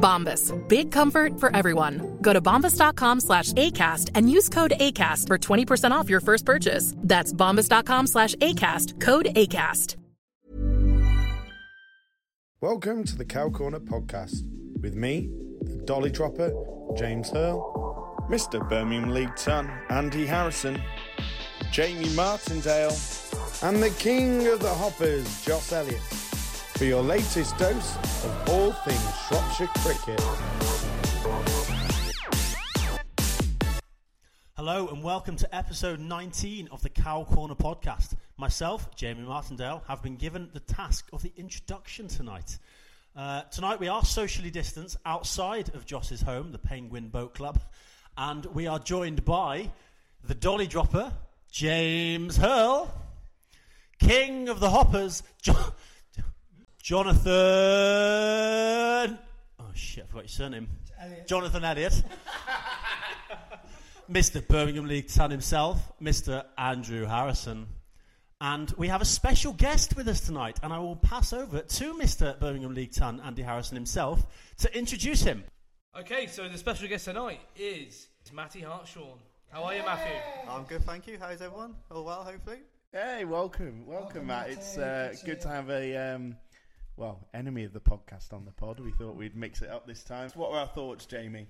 Bombas. Big comfort for everyone. Go to bombas.com slash ACAST and use code ACAST for 20% off your first purchase. That's bombas.com slash ACAST. Code ACAST. Welcome to the Cow Corner podcast with me, the Dolly Dropper, James Hurl, Mr. Birmingham League Ton, Andy Harrison, Jamie Martindale, and the King of the Hoppers, Joss Elliott, for your latest dose of all things Shropshire cricket. Hello and welcome to episode 19 of the Cow Corner podcast. Myself, Jamie Martindale, have been given the task of the introduction tonight. Uh, tonight we are socially distanced outside of Joss's home, the Penguin Boat Club, and we are joined by the Dolly Dropper, James Hurl, King of the Hoppers, jo- Jonathan. Oh shit, I forgot your surname. Elliot. Jonathan Elliott. Mr. Birmingham League Ton himself, Mr. Andrew Harrison. And we have a special guest with us tonight, and I will pass over to Mr. Birmingham League Ton, Andy Harrison himself, to introduce him. Okay, so the special guest tonight is Matty Hartshorn. How are you, Matthew? I'm good, thank you. How's everyone? All well, hopefully. Hey, welcome, welcome, Matt. It's uh, good to have a um, well enemy of the podcast on the pod. We thought we'd mix it up this time. What were our thoughts, Jamie?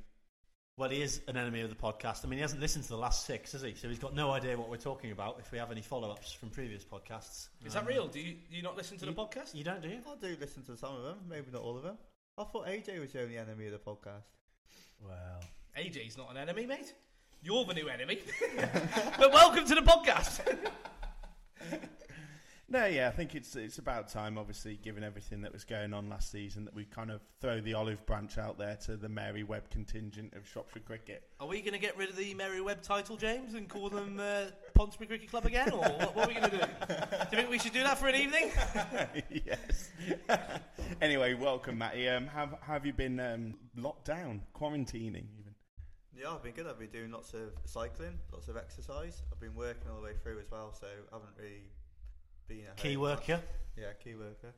Well, he is an enemy of the podcast. I mean, he hasn't listened to the last six, has he? So he's got no idea what we're talking about if we have any follow ups from previous podcasts. Is Um, that real? Do you, do you not listen to the podcast? You don't, do you? I do listen to some of them, maybe not all of them. I thought AJ was the only enemy of the podcast. Well, AJ's not an enemy, mate. You're the new enemy. but welcome to the podcast. No, yeah, I think it's it's about time. Obviously, given everything that was going on last season, that we kind of throw the olive branch out there to the Mary Webb contingent of Shropshire cricket. Are we going to get rid of the Mary Webb title, James, and call them uh, Ponsbury Cricket Club again, or what, what are we going to do? Do you think we should do that for an evening? yes. anyway, welcome, Matty. Um, have have you been um, locked down, quarantining even? Yeah, I've been good. I've been doing lots of cycling, lots of exercise. I've been working all the way through as well, so I haven't really been at Key home much. worker. Yeah, key worker.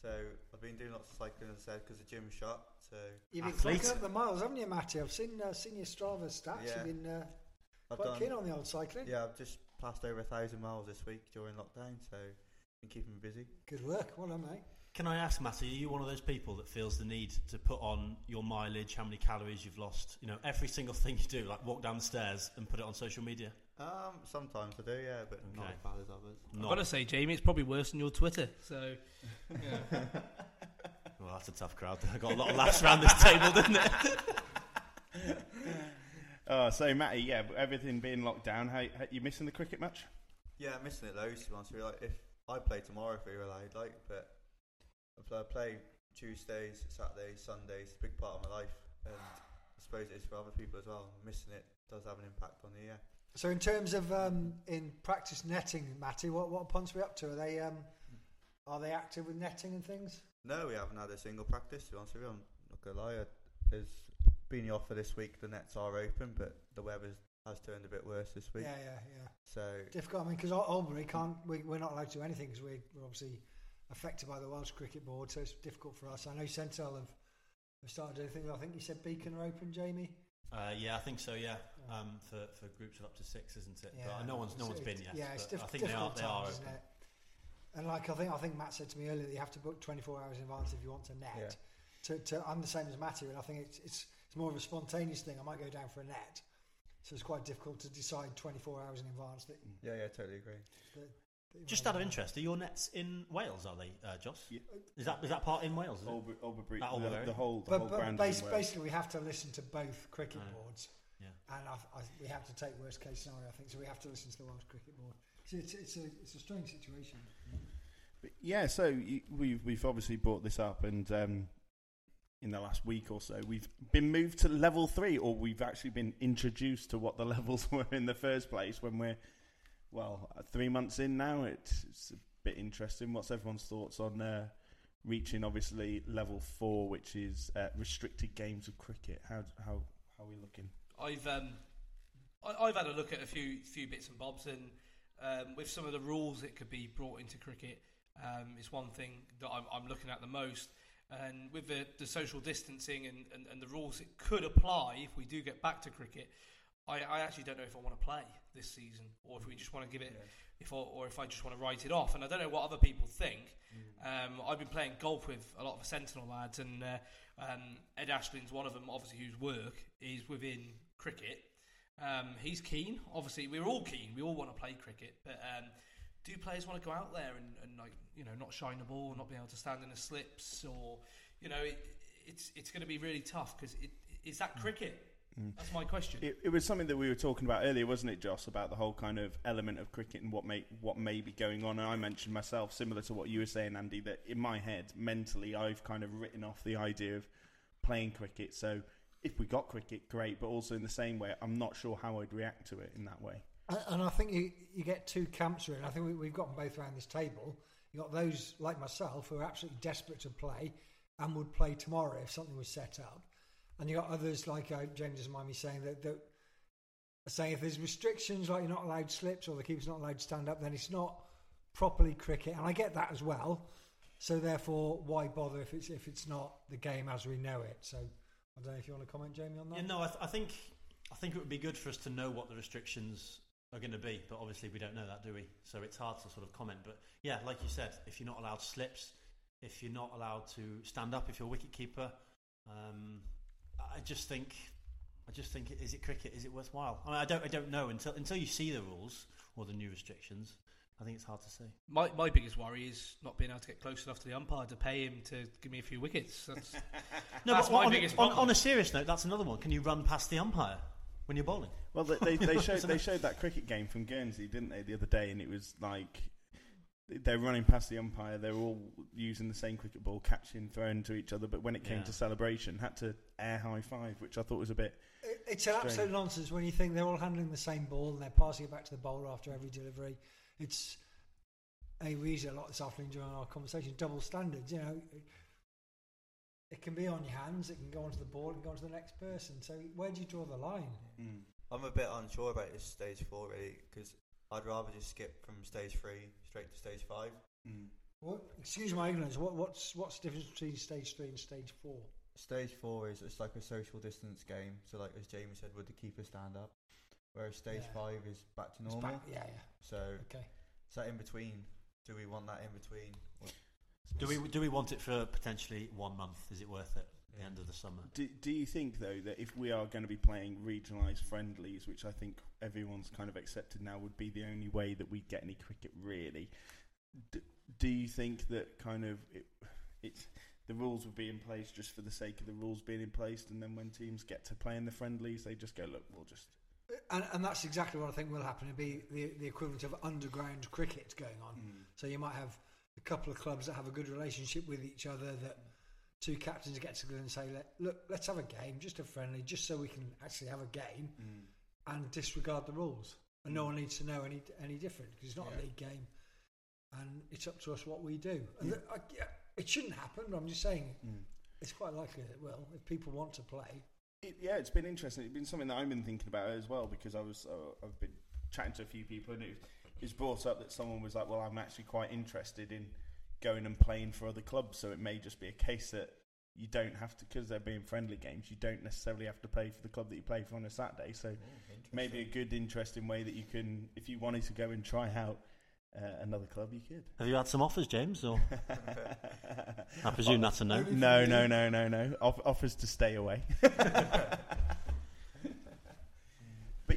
So I've been doing lots of cycling, as I said, because the gym's shut. So You've been clocking up the miles, haven't you, Matty? I've seen uh, seen your Strava stats. Yeah. You've been uh, I've quite done. keen on the old cycling. Yeah, I've just passed over a thousand miles this week during lockdown, so been keeping me busy. Good work. Well done, mate. Can I ask, Matty, are you one of those people that feels the need to put on your mileage, how many calories you've lost, you know, every single thing you do, like walk down the stairs and put it on social media? Um, sometimes I do, yeah, but not Okay. as bad as others. I've Not. got to say, Jamie, it's probably worse than your Twitter. So, yeah. Well, that's a tough crowd. I got a lot of laughs around this table, didn't it? Oh, so Matty, yeah, everything being locked down. How, how you missing the cricket match? Yeah, I'm missing it loads. To be honest with you, like if I play tomorrow if we were allowed, like, but if I play Tuesdays, Saturdays, Sundays, it's a big part of my life, and I suppose it is for other people as well. Missing it does have an impact on the year. So, in terms of um, in practice netting, Matty, what what are we up to? Are they um, are they active with netting and things? No, we haven't had a single practice. To be honest with you, I'm not gonna lie. There's been the offer this week. The nets are open, but the weather has turned a bit worse this week. Yeah, yeah, yeah. So Difficult. I mean, because Albury can't. We, we're not allowed to do anything because we're, we're obviously affected by the Welsh Cricket Board, so it's difficult for us. I know Sentinel have, have started doing things. I think you said Beacon are open, Jamie. Uh, yeah, I think so. Yeah, um, for, for groups of up to six, isn't it? Yeah, but no one's no one's been yet. Yeah, it's diff- I think they are. They are. times, isn't it? And like I think I think Matt said to me earlier that you have to book 24 hours in advance if you want to net. Yeah. To, to, I'm the same as Matty, and I think it's, it's it's more of a spontaneous thing. I might go down for a net, so it's quite difficult to decide 24 hours in advance that. yeah, yeah, totally agree. that, Just out of interest, are your nets in Wales? Are they, uh, Joss? Yeah. Is that is that part in Wales? Is it? Albury, Albury, That the, Albury. the whole, the But, whole but ground bas- is in Wales. basically, we have to listen to both cricket Right. boards, Yeah. and I, I, we have to take worst case scenario. I think so. We have to listen to the Welsh Cricket Board. So it's, it's a it's a strange situation. But yeah, so you, we've we've obviously brought this up, and um, in the last week or so, we've been moved to level three, or we've actually been introduced to what the levels were in the first place. When we're well uh, three months in now, it's, it's a bit interesting. What's everyone's thoughts on uh, reaching obviously level four, which is uh, restricted games of cricket? How how how are we looking? I've um, I, I've had a look at a few few bits and bobs, and um, with some of the rules that could be brought into cricket, um, is one thing that I'm, I'm looking at the most. And with the, the social distancing and, and, and the rules that could apply if we do get back to cricket, I, I actually don't know if I want to play this season or if we just want to give it, if I, or if I just want to write it off. And I don't know what other people think. Um, I've been playing golf with a lot of the Sentinel lads, and uh, um, Ed Ashlin's one of them, obviously, whose work is within cricket. Um, he's keen. Obviously, we're all keen. We all want to play cricket, but um, do players want to go out there and, and like you know not shine the ball, not be able to stand in the slips, or you know it, it's it's going to be really tough because it, is that cricket? That's my question. It, it was something that we were talking about earlier, wasn't it, Joss? About the whole kind of element of cricket and what may what may be going on. And I mentioned myself, similar to what you were saying, Andy, that in my head, mentally, I've kind of written off the idea of playing cricket. So if we got cricket, great. But also in the same way, I'm not sure how I'd react to it in that way. And- And I think you, you get two camps really. I think we, we've got them both around this table. You got those like myself who are absolutely desperate to play and would play tomorrow if something was set up, and you got others like uh, James just mind me saying that, that if there's restrictions like you're not allowed slips or the keeper's not allowed to stand up, then it's not properly cricket. And I get that as well. So therefore, why bother if it's if it's not the game as we know it? So I don't know if you want to comment, Jamie, on that. Yeah, no, I, th- I think I think it would be good for us to know what the restrictions are going to be, but obviously we don't know that, do we? So it's hard to sort of comment. But yeah, like you said, if you're not allowed slips, if you're not allowed to stand up, if you're a wicket keeper, um, I just think, I just think, is it cricket? Is it worthwhile? I mean, I don't, I don't know until until you see the rules or the new restrictions. I think it's hard to say. My, my biggest worry is not being able to get close enough to the umpire to pay him to give me a few wickets. That's, No, that's but my on, biggest on, on a serious note, that's another one. Can you run past the umpire when you're bowling? Well, they, they, they showed they showed that cricket game from Guernsey, didn't they, the other day? And it was like they're running past the umpire. They're all using the same cricket ball, catching, throwing to each other. But when it came Yeah. to celebration, had to air high five, which I thought was a bit. It- It's an absolute nonsense when you think they're all handling the same ball and they're passing it back to the bowler after every delivery. It's a we used it a lot this afternoon during our conversation. Double standards, you know. It, it can be on your hands. It can go onto the ball. It can go onto the next person. So where do you draw the line? Hmm. I'm a bit unsure about this stage four really because I'd rather just skip from stage three straight to stage five. Mm. What, excuse my ignorance. What, what's what's the difference between stage three and stage four? Stage four is it's like a social distance game. So like as Jamie said, would the keeper stand up? Whereas stage Yeah. five is back to normal. back- yeah, yeah. So Okay. is that in between? Do we want that in between? Or- Do we do we want it for potentially one month? Is it worth it? At the end of the summer. Do, do you think though that if we are going to be playing regionalised friendlies, which I think everyone's kind of accepted now, would be the only way that we get any cricket really? Do, do you think that kind of it, it's the rules would be in place just for the sake of the rules being in place, and then when teams get to play in the friendlies, they just go, look, we'll just uh, And, and that's exactly what I think will happen. It'll be the, the equivalent of underground cricket going on. Hmm. So you might have a couple of clubs that have a good relationship with each other that two captains get together and say, Let, look, let's have a game, just a friendly, just so we can actually have a game mm. and disregard the rules. And no mm. one needs to know any any different because it's not a league game. And it's up to us what we do. And the, I, yeah, it shouldn't happen, but I'm just saying mm. it's quite likely that it will. If people want to play, It, yeah, it's been interesting. It's been something that I've been thinking about as well because I was uh, I've been chatting to a few people and it was brought up that someone was like, "Well, I'm actually quite interested in going and playing for other clubs." So it may just be a case that you don't have to because they're being friendly games. You don't necessarily have to play for the club that you play for on a Saturday. So maybe a good, interesting way that you can, if you wanted to go and try out uh, another club, you could. Have you had some offers, James? Or I presume that's a no. No, no, no, no, no. Off- offers to stay away.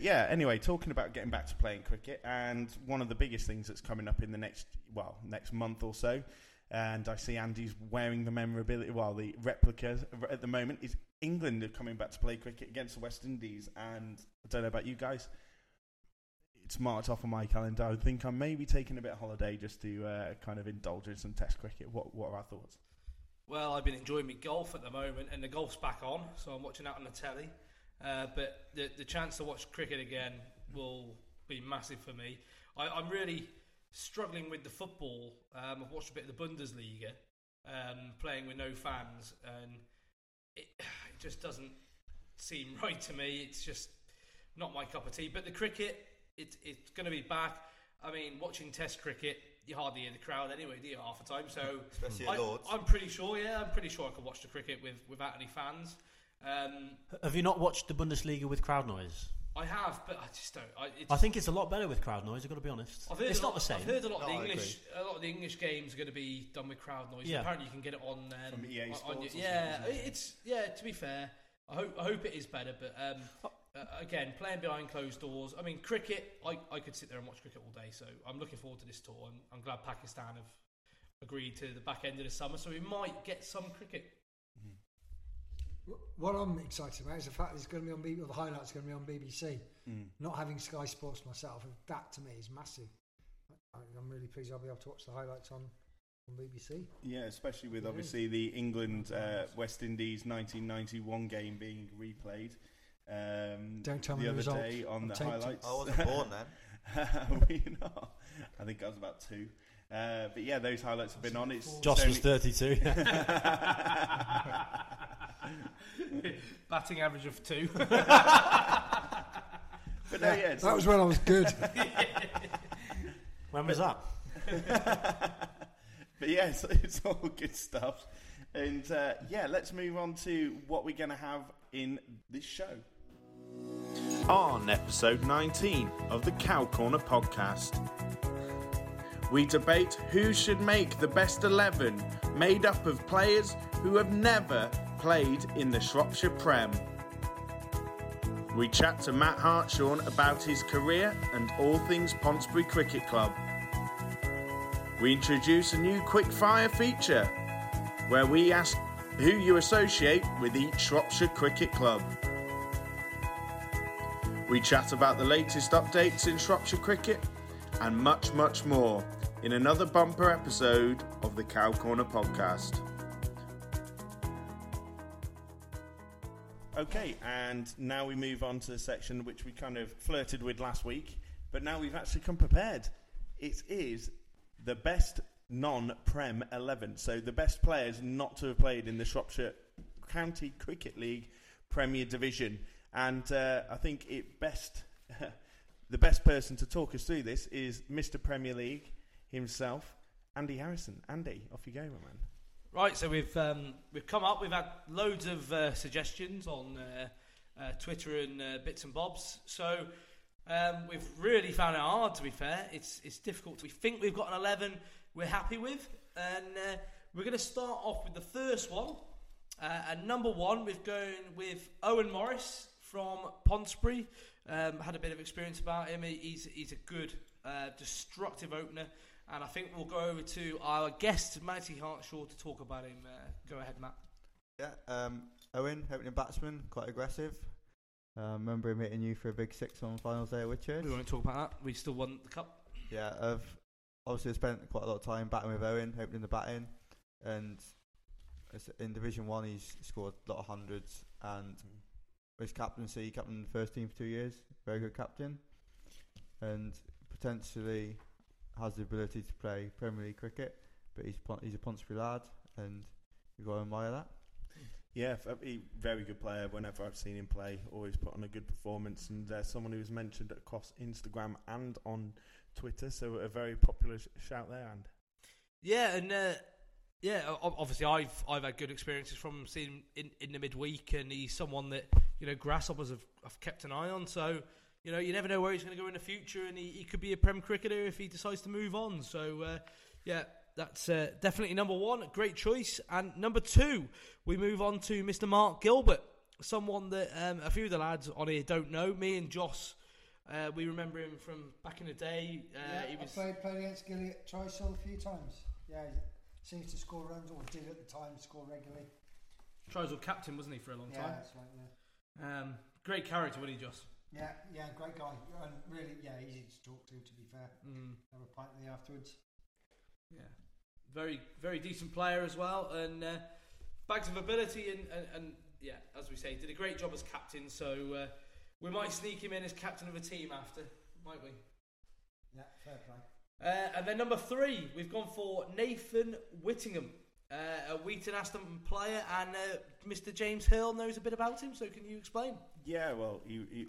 yeah, anyway, talking about getting back to playing cricket, and one of the biggest things that's coming up in the next, well, next month or so, and I see Andy's wearing the memorability, well, the replica at the moment is England are coming back to play cricket against the West Indies, and I don't know about you guys. It's marked off on my calendar. I think I'm maybe taking a bit of holiday just to uh, kind of indulge in some Test cricket. What What are our thoughts? Well, I've been enjoying my golf at the moment, and the golf's back on, so I'm watching that on the telly. Uh, but the the chance to watch cricket again will be massive for me. I, I'm really struggling with the football. Um, I've watched a bit of the Bundesliga, um, playing with no fans, and it, it just doesn't seem right to me. It's just not my cup of tea. But the cricket, it, it's going to be back. I mean, watching Test cricket, you hardly hear the crowd anyway, do you, half the time? So Especially I. I'm pretty sure, yeah, I'm pretty sure I could watch the cricket with without any fans. Um, Have you not watched the Bundesliga with crowd noise? I have, but I just don't. I, it's, I think it's a lot better with crowd noise. I've got to be honest. It's a not lot, the same. I've heard a lot of the I English, a lot of the English games are going to be done with crowd noise. Yeah. Apparently, you can get it on um, From EA on- on Sports your- yeah, something, it? it's yeah. To be fair, I hope I hope it is better. But um, uh, again, playing behind closed doors. I mean, cricket. I, I could sit there and watch cricket all day. So I'm looking forward to this tour. And I'm glad Pakistan have agreed to the back end of the summer, so we might get some cricket. Wh- What I'm excited about is the fact that it's going to be on B- the highlights are going to be on BBC. Not having Sky Sports myself, that to me is massive. I, I'm really pleased I'll be able to watch the highlights on, on BBC. Yeah, especially with obviously the England uh, West Indies 1991 game being replayed. Um, Don't tell the me the other result. day on I'm the tempted. highlights. I wasn't born then. Were you not? I think I was about two. Uh, but yeah, those highlights have been on. It's Josh it's was 32. Batting average of two. But no, yeah, it's That was when I was good. when was that? But yeah, it's, it's all good stuff. And uh, yeah, let's move on to what we're going to have in this show. On episode 19 of the Cow Corner podcast, we debate who should make the best 11 made up of players who have never played in the Shropshire Prem. We chat to Matt Hartshorn about his career and all things Ponsbury Cricket Club. We introduce a new quick fire feature where we ask who you associate with each Shropshire Cricket Club. We chat about the latest updates in Shropshire cricket and much, much more in another bumper episode of the Cow Corner podcast. Okay, and now we move on to the section which we kind of flirted with last week, but now we've actually come prepared. It is the best non-Prem 11, so the best players not to have played in the Shropshire County Cricket League Premier Division. And uh, I think it best, the best person to talk us through this is Mr. Premier League himself, Andy Harrison. Andy, off you go, my man. Right, so we've um, we've come up. We've had loads of uh, suggestions on uh, uh, Twitter and uh, bits and bobs. So um, we've really found it hard. To be fair, it's it's difficult. We think we've got an eleven we're happy with, and uh, we're going to start off with the first one. Uh, and number one, we've gone with Owen Morris from Ponsbury. Um, had a bit of experience about him. He- He's he's a good destructive opener. And I think we'll go over to our guest, Matty Hartshorn, to talk about him. Uh, go ahead, Matt. Yeah, um, Owen, opening batsman, quite aggressive. Um, remember him hitting you for a big six on finals day at Whitchurch. We won't talk about that. We still won the cup. Yeah, I've obviously spent quite a lot of time batting with Owen, opening the batting, and in Division One he's scored a lot of hundreds, and his captaincy, he captained the first team for two years, very good captain, and potentially has the ability to play Premier League cricket, but he's Pon- he's a Ponsbury lad, and you've got to admire that. Yeah, f- he, very good player. Whenever I've seen him play, always put on a good performance, and uh, someone who was mentioned across Instagram and on Twitter. So a very popular sh- shout there. And Yeah, and uh, yeah, obviously I've I've had good experiences from him seeing him in, in the midweek, and he's someone that you know grasshoppers have, have kept an eye on. So you know you never know where he's going to go in the future, and he, he could be a prem cricketer if he decides to move on. So uh, yeah. That's uh, definitely number one, great choice. And number two, we move on to Mr. Mark Gilbert, someone that um, a few of the lads on here don't know. Me and Joss, uh, we remember him from back in the day. Uh, yeah, he was played, played against Gilly at Trysull a few times. Yeah, he seems to score runs, or did at the time score regularly. Trysull captain, wasn't he, for a long Yeah, time? that's right. Yeah. Um, great character, wasn't he, Joss? Yeah, yeah, great guy, and really, yeah, easy to talk to. To be fair, Mm. have a pint you afterwards. Yeah, very very decent player as well, and uh, bags of ability, and, and, and yeah, as we say, did a great job as captain. So uh, we might sneak him in as captain of a team after, might we? Yeah, fair play. Uh, and then number three, we've gone for Nathan Whittingham, uh, a Wheaton Aston player, and uh, Mr. James Hill knows a bit about him. So can you explain? Yeah, well,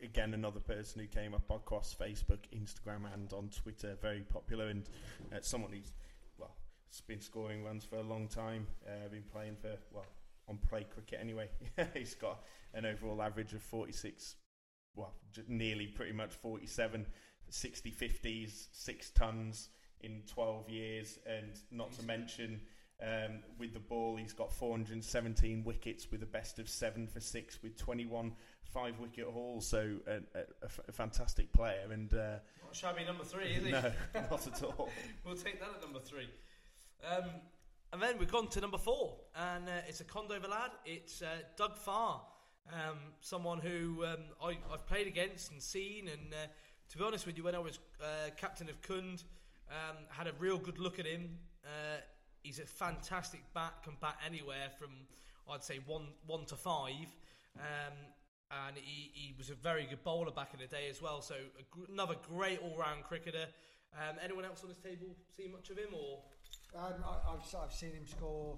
again another person who came up across Facebook, Instagram, and on Twitter. Very popular, and uh, someone who's well, has been scoring runs for a long time. Uh, been playing for well on play cricket anyway. He's got an overall average of 46, well, j- nearly pretty much 47, 60 50s, six tons in 12 years, and not to mention. Um, with the ball, he's got 417 wickets with a best of seven for six with 21 five wicket hauls. So a, a, a f- a fantastic player, and uh, Not shabby number three, is he? no, not at all. we'll take that at number three. Um, and then we've gone to number four, and uh, it's a Condover lad. It's uh, Doug Farr, um, someone who um, I, I've played against and seen. And uh, to be honest with you, when I was uh, captain of Cound, um, had a real good look at him. He's a fantastic bat, can bat anywhere from I'd say one one to five. Um, and he, he was a very good bowler back in the day as well. So a gr- another great all-round cricketer. Um, anyone else on this table see much of him, or Um, I, I've, I've seen him score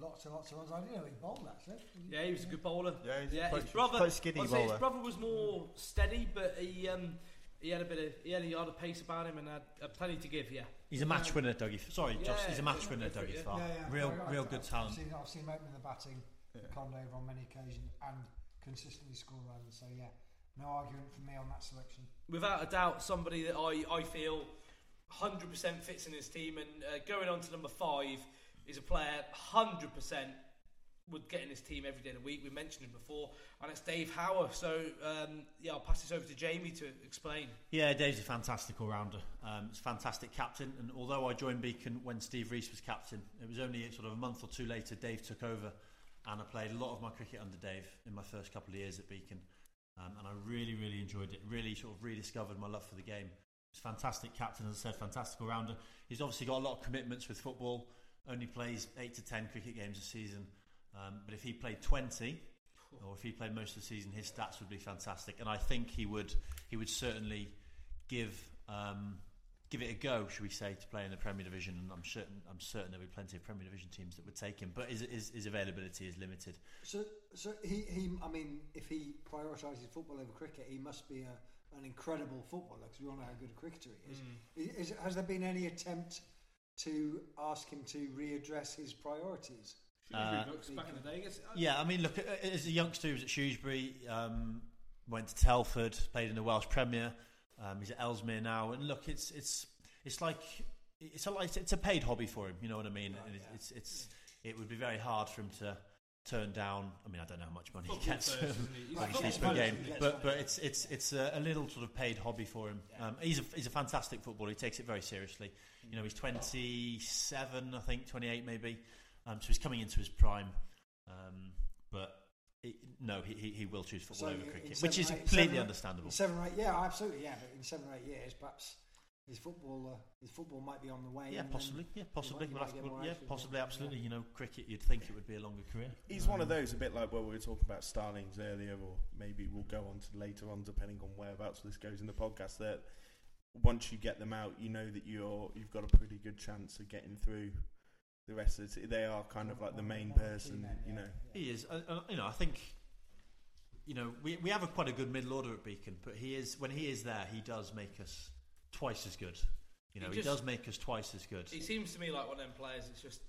lots and lots of runs. I didn't know he bowled actually. yeah, he was a good bowler. Yeah, he's yeah. quite- his brother, quite skinny I'd say his brother was more steady, but he um, he had a bit of he had a yard of pace about him and had uh, plenty to give. Yeah, He's a match winner, Dougie. Sorry, Josh. He's a match winner, go Dougie yeah. Farr. Yeah, yeah. Real, I- I- real I've- good I've talent. seen, I've seen him opening the batting for Condover on many occasions and consistently score runs. So yeah, no argument from me on that selection. without a doubt, somebody that I I feel hundred percent fits in his team. And uh, going on to number five is a player hundred percent would get in his team every day of the week. We mentioned him before, and it's Dave Hower. So um, yeah, I'll pass this over to Jamie to explain. Yeah, Dave's a fantastic all-rounder. Um, he's a fantastic captain, and although I joined Beacon when Steve Reese was captain, it was only sort of a month or two later Dave took over, and I played a lot of my cricket under Dave in my first couple of years at Beacon, um, and I really, really enjoyed it. Really sort of rediscovered my love for the game. He's fantastic captain, as I said, fantastic all-rounder. He's obviously got a lot of commitments with football. Only plays eight to ten cricket games a season, um, but if he played twenty, or if he played most of the season, his stats would be fantastic. And I think he would he would certainly give um, give it a go, should we say, to play in the Premier Division. And I'm certain I'm certain there'll be plenty of Premier Division teams that would take him. But his, his, his availability is limited. So, so he, he, I mean, if he prioritises football over cricket, he must be a, an incredible footballer because we all know how good a cricketer he is. Mm. Is, has there been any attempt to ask him to readdress his priorities? Uh, Books back in the day. I guess, Yeah, I mean, look, uh, as a youngster, he was at Shrewsbury, um, went to Telford, played in the Welsh Premier. Um, he's at Ellesmere now, and look, it's it's it's like it's a it's a paid hobby for him. You know what I mean? And it's, it's it's it would be very hard for him to turn down. I mean, I don't know how much money he gets first, isn't he? He's when he football sleeps per game, but but it's it's it's a, a little sort of paid hobby for him. Um, he's a he's a fantastic footballer. He takes it very seriously. You know, he's 27, I think, 28 maybe. Um, so he's coming into his prime. Um, but it, no, he, he, he will choose football So over cricket, seven which is eight- completely seven understandable. Seven or eight, yeah, absolutely, yeah. But in seven or eight years, perhaps his football, uh, his football might be on the way. Yeah, possibly. Yeah, possibly. you We'll have to- get more yeah, out of it, possibly. yeah. Absolutely. You know, cricket. You'd think it would be a longer career. He's one of Um, those, a bit like what we were talking about Starlings earlier, or maybe we'll go on to later on, depending on whereabouts this goes in the podcast. That once you get them out, you know that you're you've got a pretty good chance of getting through the rest of the team. They are kind of like the main person, you know. He is. Uh, uh, you know, I think. You know, we we have a quite a good middle order at Beacon, but he is when he is there, he does make us twice as good. You know, He he, just- does make us twice as good. He seems to me like one of them players. It's just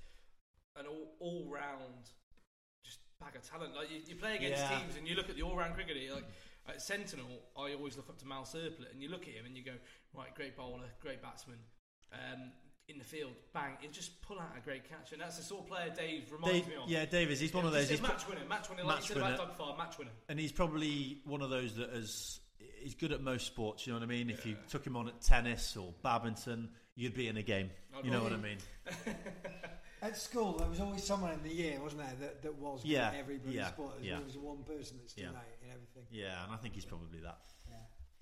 an all, all round, just bag of talent. Like you, you play against Yeah. teams and you look at the all round cricketer. you're Like at Sentinel, I always look up to Mal Serplet, and you look at him and you go, right, great bowler, great batsman. Um, in the field, bang! He'll just pull out a great catch, and that's the sort of player Dave reminds Dave, me of. yeah, Davis. He's one of Just those. a He's match winner, match winner, like you match said about winner. Doug Farr, match winner. and he's probably one of those that is he's good at most sports. You know what I mean? If you took him on at tennis or badminton, you'd be in a game. I'd You know what I mean? At school, there was always someone in the year, wasn't there, that, that was good Yeah, at every bloody yeah, sport. There was yeah. always one person that stood Yeah. out in everything. Yeah, and I think he's probably that.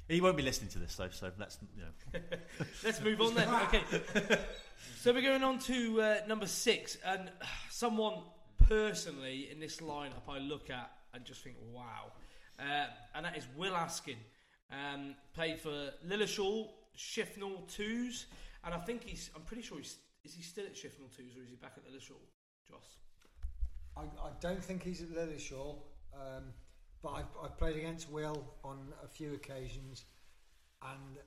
He won't be listening to this though, so let's you know. Let's move on then. Okay. so we're going on to uh, number six, and someone personally in this lineup I look at and just think, wow. Uh, and that is Will Askin. Um, played for Lilleshall, Shifnal Twos, and I think he's. I'm pretty sure he's. Is he still at Shifnal Twos or is he back at Lilleshall? Joss. I, I don't think he's at Lilleshall, um, but I've, I've played against Will on a few occasions, and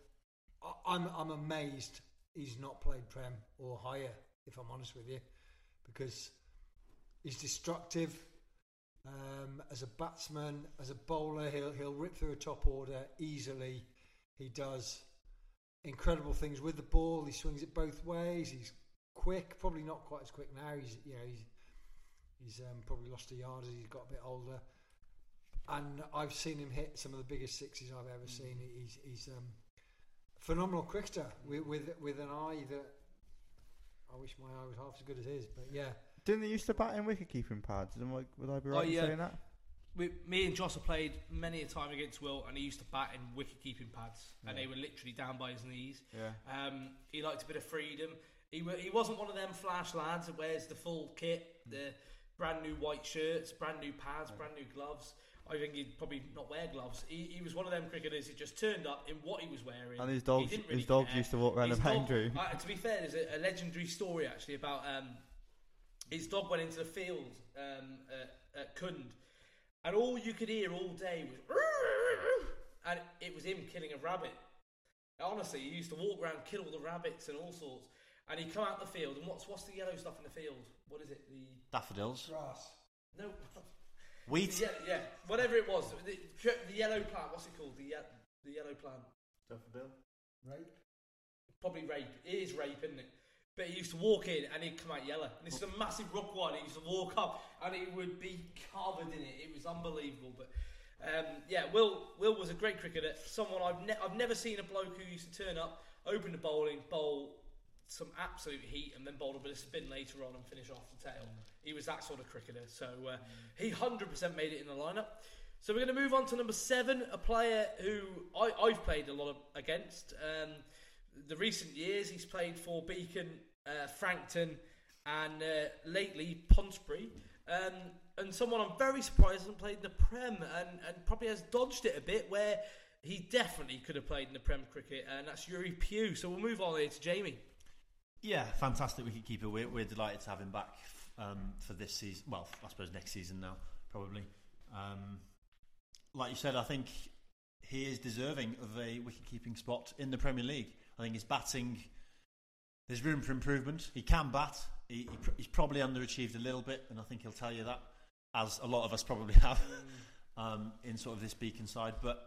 I, I'm I'm amazed he's not played Prem or higher. If I'm honest with you, because he's destructive um, as a batsman, as a bowler. He'll he'll rip through a top order easily. He does incredible things with the ball. He swings it both ways. He's quick, probably not quite as quick now. He's you know he's He's um, probably lost a yard as he's got a bit older. And I've seen him hit some of the biggest sixes I've ever seen. He's, he's um, a phenomenal cricketer with, with with an eye that I wish my eye was half as good as his. But yeah, Didn't they used to bat in wicket keeping pads? Am I, would I be Oh, right in yeah. saying that? We, me and Joss have played many a time against Will, and he used to bat in wicket keeping pads, and they were literally down by his knees. Yeah. Um, he liked a bit of freedom. He wa- he wasn't one of them flash lads that wears the full kit, the brand new white shirts, brand new pads, brand new gloves. I think he'd probably not wear gloves. He, he was one of them cricketers who just turned up in what he was wearing. And his dogs, didn't his dogs care. used to walk around His the dog- boundary. uh, to be fair, there's a, a legendary story actually about um, his dog went into the field um, at, at Cound, and all you could hear all day was, and it was him killing a rabbit. Honestly, he used to walk around, kill all the rabbits and all sorts. And he'd come out the field, and what's what's the yellow stuff in the field? What is it? The Daffodils. grass. no, Wheat. the ye- yeah, whatever it was. The, the yellow plant. What's it called? The ye- the yellow plant. Daffodil. Right. Probably rape. It is rape, isn't it? But he used to walk in and he'd come out yellow. And this is a massive rock one. He used to walk up and it would be covered in it. It was unbelievable. But um, yeah, Will Will was a great cricketer. Someone I've ne- I've never seen a bloke who used to turn up, open the bowling, bowl some absolute heat, and then bowl a bit of spin later on and finish off the tail. He was that sort of cricketer. So uh, he hundred percent made it in the lineup. So we're going to move on to number seven, a player who I, I've played a lot of, against. Um, the recent years, he's played for Beacon, uh, Frankton, and uh, lately Ponsbury. Um, and someone I'm very surprised hasn't played in the Prem and, and probably has dodged it a bit where he definitely could have played in the Prem cricket, and that's Yuri Pugh. So we'll move on here to Jamie. Yeah, fantastic wicketkeeper. We're, we're delighted to have him back um, for this season. Well, I suppose next season now, probably. Um, like you said, I think he is deserving of a wicket-keeping spot in the Premier League. I think his batting, there's room for improvement. He can bat. He, he, pr- he's probably underachieved a little bit, and I think he'll tell you that, as a lot of us probably have um, in sort of this Beacon side. But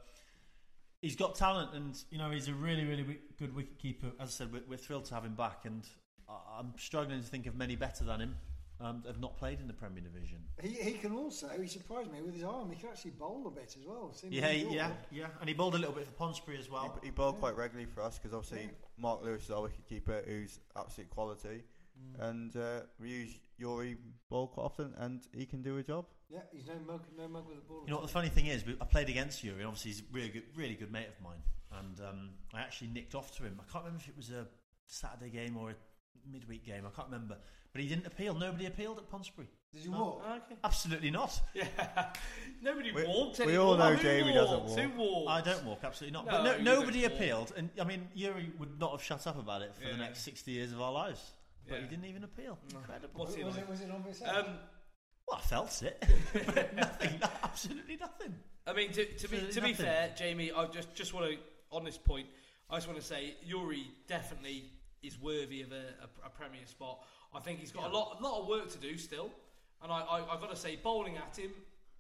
he's got talent, and you know he's a really, really wi- good wicket keeper. As I said, we're, we're thrilled to have him back, and I- I'm struggling to think of many better than him um, that have not played in the Premier Division. He, he can also, he surprised me with his arm, he can actually bowl a bit as well. Seen him Yeah, yeah, yeah, and he bowled a little bit for Ponsbury as well. He, he bowled quite regularly for us because obviously Mark Lewis is our wicket keeper, who's absolute quality, Mm. and uh, we use Yuri bowl quite often, and he can do a job. Yeah, he's no mug, no mug with the ball. You know what the funny thing is? I played against Yuri, and obviously he's a really good, really good mate of mine. And um, I actually nicked off to him. I can't remember if it was a Saturday game or a midweek game. I can't remember. But he didn't appeal. Nobody appealed at Ponsbury. Did you No. walk? Okay. Absolutely not. Yeah. Nobody We- walked we anymore. all know Who Jamie doesn't walks? Who walk. I don't walk, absolutely not. No, but no, nobody don't walk. appealed, and I mean, Yuri would not have shut up about it for the next sixty years of our lives. But Yeah. he didn't even appeal. Incredible. What's he was, like? it, was it on this Um, Well, I felt it. nothing, no, absolutely nothing. I mean, to, to be Absolutely to be fair, Jamie, I just just want to on this point. I just want to say Yuri definitely is worthy of a, a, a Premier spot. I think he's got a lot a lot of work to do still, and I I, I got to say, bowling at him,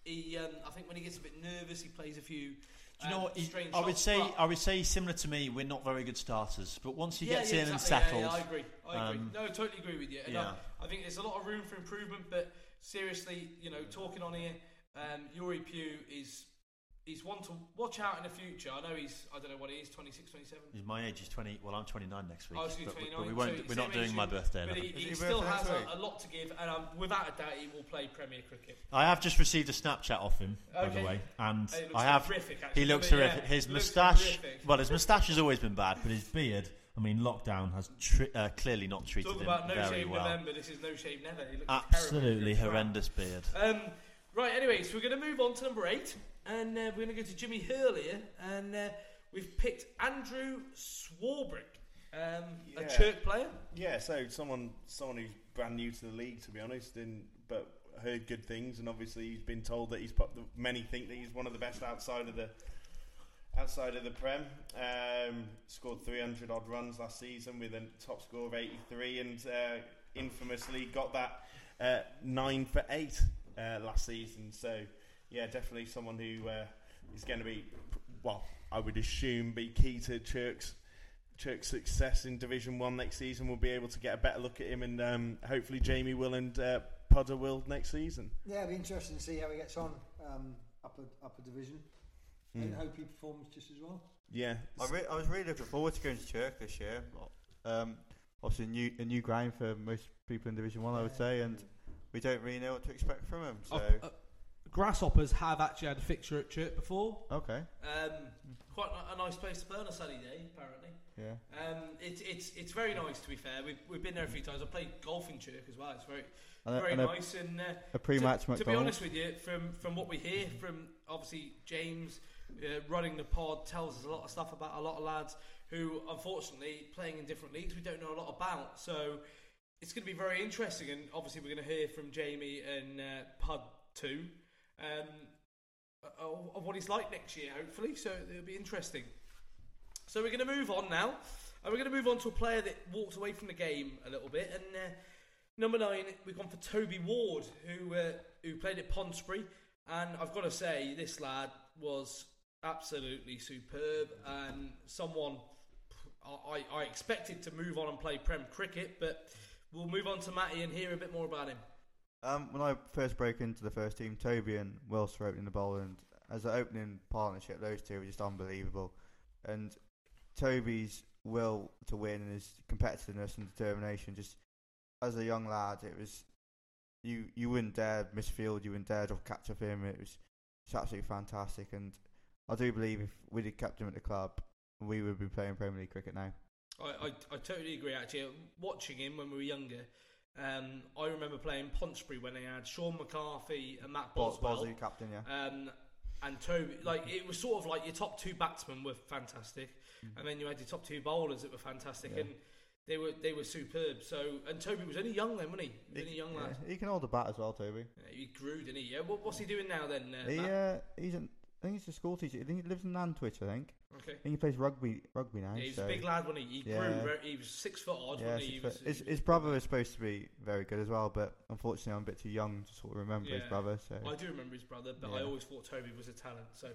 he um, I think when he gets a bit nervous, he plays a few. Do you know um, what? he- I would say I would say similar to me. We're not very good starters, but once he Yeah, gets yeah, in and exactly, settled, yeah, yeah, I agree. I agree. um, no, I totally agree with you. And yeah. I, I think there's a lot of room for improvement, but seriously, you know, talking on here, um, Yuri Pugh is he's one to watch out in the future. I know he's I don't know what he is, 26, 27. He's my age is twenty. Well, I'm 29 next week. I was doing but, we- 29. but we won't. so we're not doing as my birthday. But no. he, he still has a, a lot to give, and um, without a doubt, he will play Premier Cricket. I have just received a Snapchat off him, by the way, and it looks I have. horrific, actually, he looks doesn't horrific. Yeah, his moustache. Well, his moustache has always been bad, but his beard. I mean, lockdown has tri- uh, clearly not treated Talk him about no very shave well. November. This is no shave never. He looks Absolutely terrible. Crap. horrendous beard. Um, right, anyway, so we're going to move on to number eight, and uh, we're going to go to Jimmy Hurl here, and uh, we've picked Andrew Swarbrick, um, a Chirk player. Yeah, so someone someone who's brand new to the league, to be honest, and but heard good things, and obviously he's been told that he's put the, many think that he's one of the best outside of the outside of the Prem. Um, scored 300 odd runs last season with a top score of 83, and uh, infamously got that uh, nine for eight uh, last season. So yeah, definitely someone who uh, is going to be well, I would assume be key to Chirk's Chirk's success in Division One next season. We'll be able to get a better look at him, and um, hopefully Jamie will and uh, Podder will next season. Yeah, it'll be interesting to see how he gets on um, upper upper division. And Mm. hope he performs just as well. Yeah, I, re- I was really looking forward to going to Chirk this year. Um, obviously, a new a new ground for most people in Division One, I would say, and we don't really know what to expect from him. So Uh, uh, Grasshoppers have actually had a fixture at Chirk before. okay, Um, quite a, a nice place to play on a sunny day, apparently. yeah. Um, it's it's it's very nice to be fair. We've we've been there a few times. I played golf in Chirk as well. It's very And very and a- nice and uh, a pre-match to, to be honest with you, from from what we hear from obviously James uh, running the pod tells us a lot of stuff about a lot of lads who unfortunately playing in different leagues we don't know a lot about. So it's going to be very interesting, and obviously we're going to hear from Jamie and uh, Pud too. Um, of of what he's like next year, hopefully. So it'll be interesting. So we're going to move on now, and we're going to move on to a player that walked away from the game a little bit. And uh, number nine, we've gone for Toby Ward, who uh, who played at Ponsbury, and I've got to say this lad was absolutely superb and someone I, I expected to move on and play Prem cricket, but we'll move on to Matty and hear a bit more about him. Um, when I first broke into the first team, Toby and Wilson were opening the bowl, and as an opening partnership, those two were just unbelievable. And Toby's will to win and his competitiveness and determination, just as a young lad, it was you you wouldn't dare miss field, you wouldn't dare drop catch off him. It was absolutely fantastic, and I do believe if we'd have kept him at the club, we would be playing Premier League cricket now. I, I, I totally agree. Actually, watching him when we were younger, um, I remember playing Ponsbury when they had Sean McCarthy and Matt Bos- Boswell, Bosley, captain, yeah. um, and Toby. Like it was sort of like your top two batsmen were fantastic, and then you had your top two bowlers that were fantastic. Yeah. and they were they were superb. So and Toby was only young then, wasn't he? He was only a young lad. Yeah, he can hold the bat as well, Toby. Yeah, he grew, didn't he? Yeah. What, what's he doing now then? Uh, He uh, he's an, I think he's a school teacher. I think he lives in Nantwich. I think. Okay. I think he plays rugby rugby now. Yeah, he was so. a big lad, wasn't he? He Yeah. grew. Very, he was six foot odd, Yeah, he? six he was, his, his brother was supposed to be very good as well, but unfortunately, I'm a bit too young to sort of remember his brother. So I do remember his brother, but I always thought Toby was a talent. So,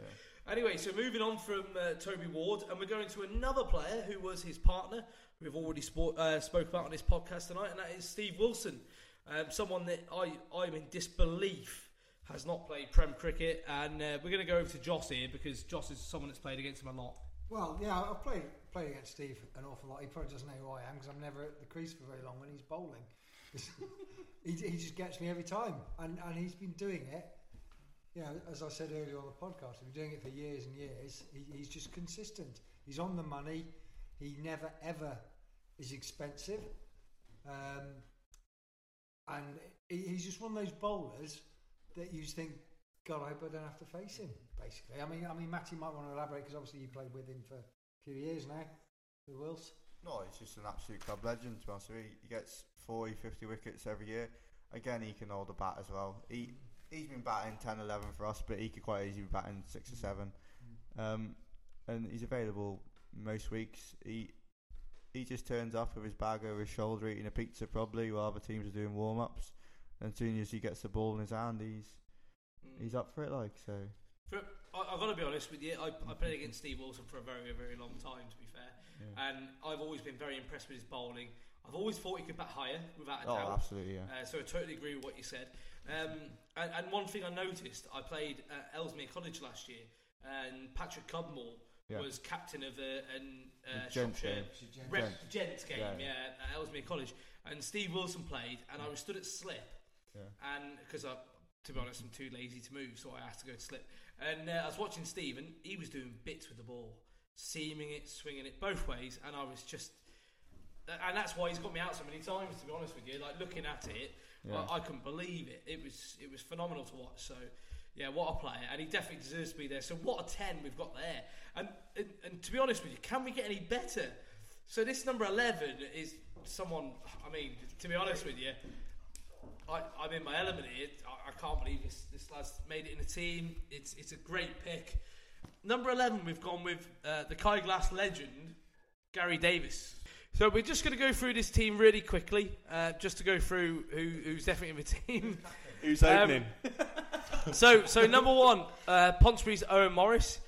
anyway, so moving on from uh, Toby Ward, and we're going to another player who was his partner. We've already sport, uh, spoke about on this podcast tonight, and that is Steve Wilson, um, someone that I I'm in disbelief has not played Prem cricket, and uh, we're going to go over to Joss here because Joss is someone that's played against him a lot. Well, yeah, I've played played against Steve an awful lot. He probably doesn't know who I am because I'm never at the crease for very long when he's bowling. he, he just gets me every time, and and he's been doing it. You know, as I said earlier on the podcast, he's been doing it for years and years. He, he's just consistent. He's on the money. He never ever is expensive, um, and he, he's just one of those bowlers that you just think, God, I hope I don't have to face him. Basically, I mean, I mean, Matty might want to elaborate because obviously you played with him for a few years now, with Wills. No, he's just an absolute club legend. To be honest with you. He gets 40, 50 wickets every year. Again, he can hold a bat as well. He he's been batting 10, 11 for us, but he could quite easily be batting six or seven. Um, and he's available most weeks. He he just turns up with his bag over his shoulder, eating a pizza probably, while other teams are doing warm ups. And as soon as he gets the ball in his hand, he's he's up for it. Like so. For, I, I've got to be honest with you. I, I played against Steve Wilson for a very, very long time, to be fair, Yeah. and I've always been very impressed with his bowling. I've always thought he could bat higher, without a Oh, doubt. absolutely, yeah. Uh, so I totally agree with what you said. Um, and, and one thing I noticed, I played at Ellesmere College last year, and Patrick Cudmore Yeah. was captain of the an, uh, The gents Shropshire game. It's a. Rep- Gents. gents game, Yeah, yeah, yeah. at Ellesmere College. And Steve Wilson played, and I was stood at slip, Yeah. and because I, to be honest, I'm too lazy to move, so I had to go to slip. And uh, I was watching Steve, and he was doing bits with the ball, seaming it, swinging it both ways, and I was just. And that's why he's got me out so many times. To be honest with you, like looking at it, Yeah. I, I couldn't believe it. It was it was phenomenal to watch. So, yeah, what a player, and he definitely deserves to be there. So, what a ten we've got there. And and, and to be honest with you, can we get any better? So this number eleven is someone. I mean, to be honest with you, I, I'm in my element here. I, I can't believe this this lad's made it in the team. It's it's a great pick. Number eleven, we've gone with uh, the Kai Glass legend, Gary Davis. So we're just going to go through this team really quickly, uh, just to go through who, who's definitely in the team. Who's Um, opening? so, so number one, uh, Pontesbury's Owen Morris.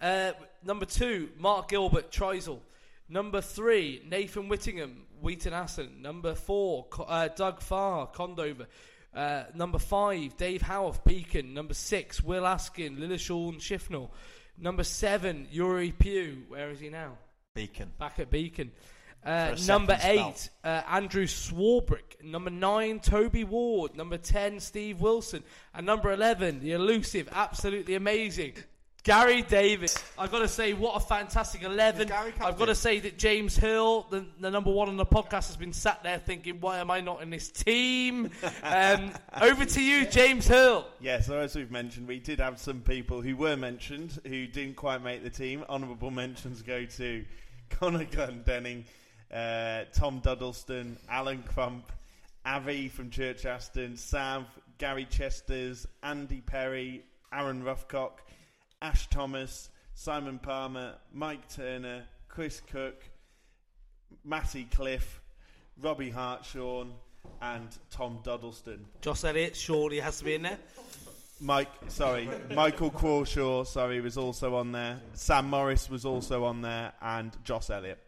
Uh, number two, Mark Gilbert Trysull. Number three, Nathan Whittingham, Wheaton Aston. Number four, uh, Doug Farr, Condover. Uh, number five, Dave Howarth, Beacon. Number six, Will Askin, Lilleshall Shifnal. Number seven, Yuri Pugh. Where is he now? Beacon. Back at Beacon. Uh, number eight, uh, Andrew Swarbrick. Number nine, Toby Ward. Number ten, Steve Wilson. And number eleven, the elusive, absolutely amazing, Gary Davis. I've got to say, what a fantastic eleven. I've got to say that James Hill, the, the number one on the podcast, has been sat there thinking, why am I not in this team? Um, over to you, James Hill. Yeah, so as we've mentioned, we did have some people who were mentioned who didn't quite make the team. Honourable mentions go to Connor Glendenning, uh, Tom Duddleston, Alan Crump, Avi from Church Aston, Sav, Gary Chesters, Andy Perry, Aaron Roughcock, Ash Thomas, Simon Palmer, Mike Turner, Chris Cook, Matty Cliff, Robbie Hartshorn, and Tom Duddleston. Joss Elliott surely has to be in there. Mike, sorry, Michael Crawshaw, sorry, was also on there. Sam Morris was also on there, and Joss Elliott.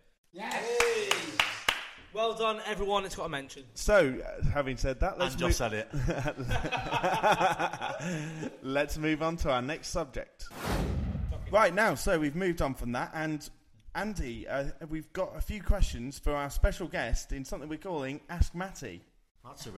Well done, everyone. It's got a mention. So, uh, having said that, let's And move. Joss Elliott. let's move on to our next subject. Right now, so we've moved on from that, and Andy, uh, we've got a few questions for our special guest in something we're calling Ask Matty. That's a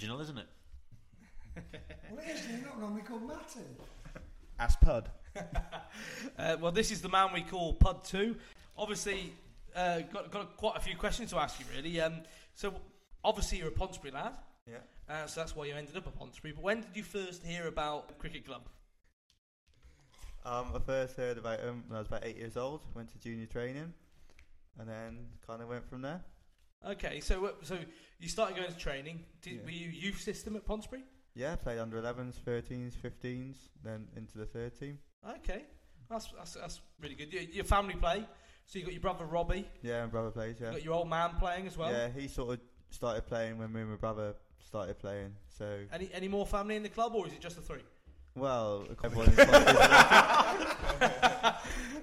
Original, isn't it? Well, it is, they're not normally called Matty. Ask Pud. Uh, well, this is the man we call Pud 2. Obviously, uh, got, got quite a few questions to ask you, really. Um, so, obviously, you're a Pontesbury lad. Yeah. Uh, so that's why you ended up at Pontesbury. But when did you first hear about cricket club? Um, I first heard about him when I was about eight years old. Went to junior training, and then kind of went from there. Okay, so uh, so you started going to training. Did, Yeah. Were you youth system at Pontesbury? Yeah, played under 11s, 13s, 15s, then into the third team. Okay. That's that's, that's really good. Your, your family play. So you got your brother Robbie. Yeah, my brother plays. Yeah. You got your old man playing as well. Yeah, he sort of started playing when me and my brother started playing. So Any any more family in the club, or is it just the three? well, everyone in the club is-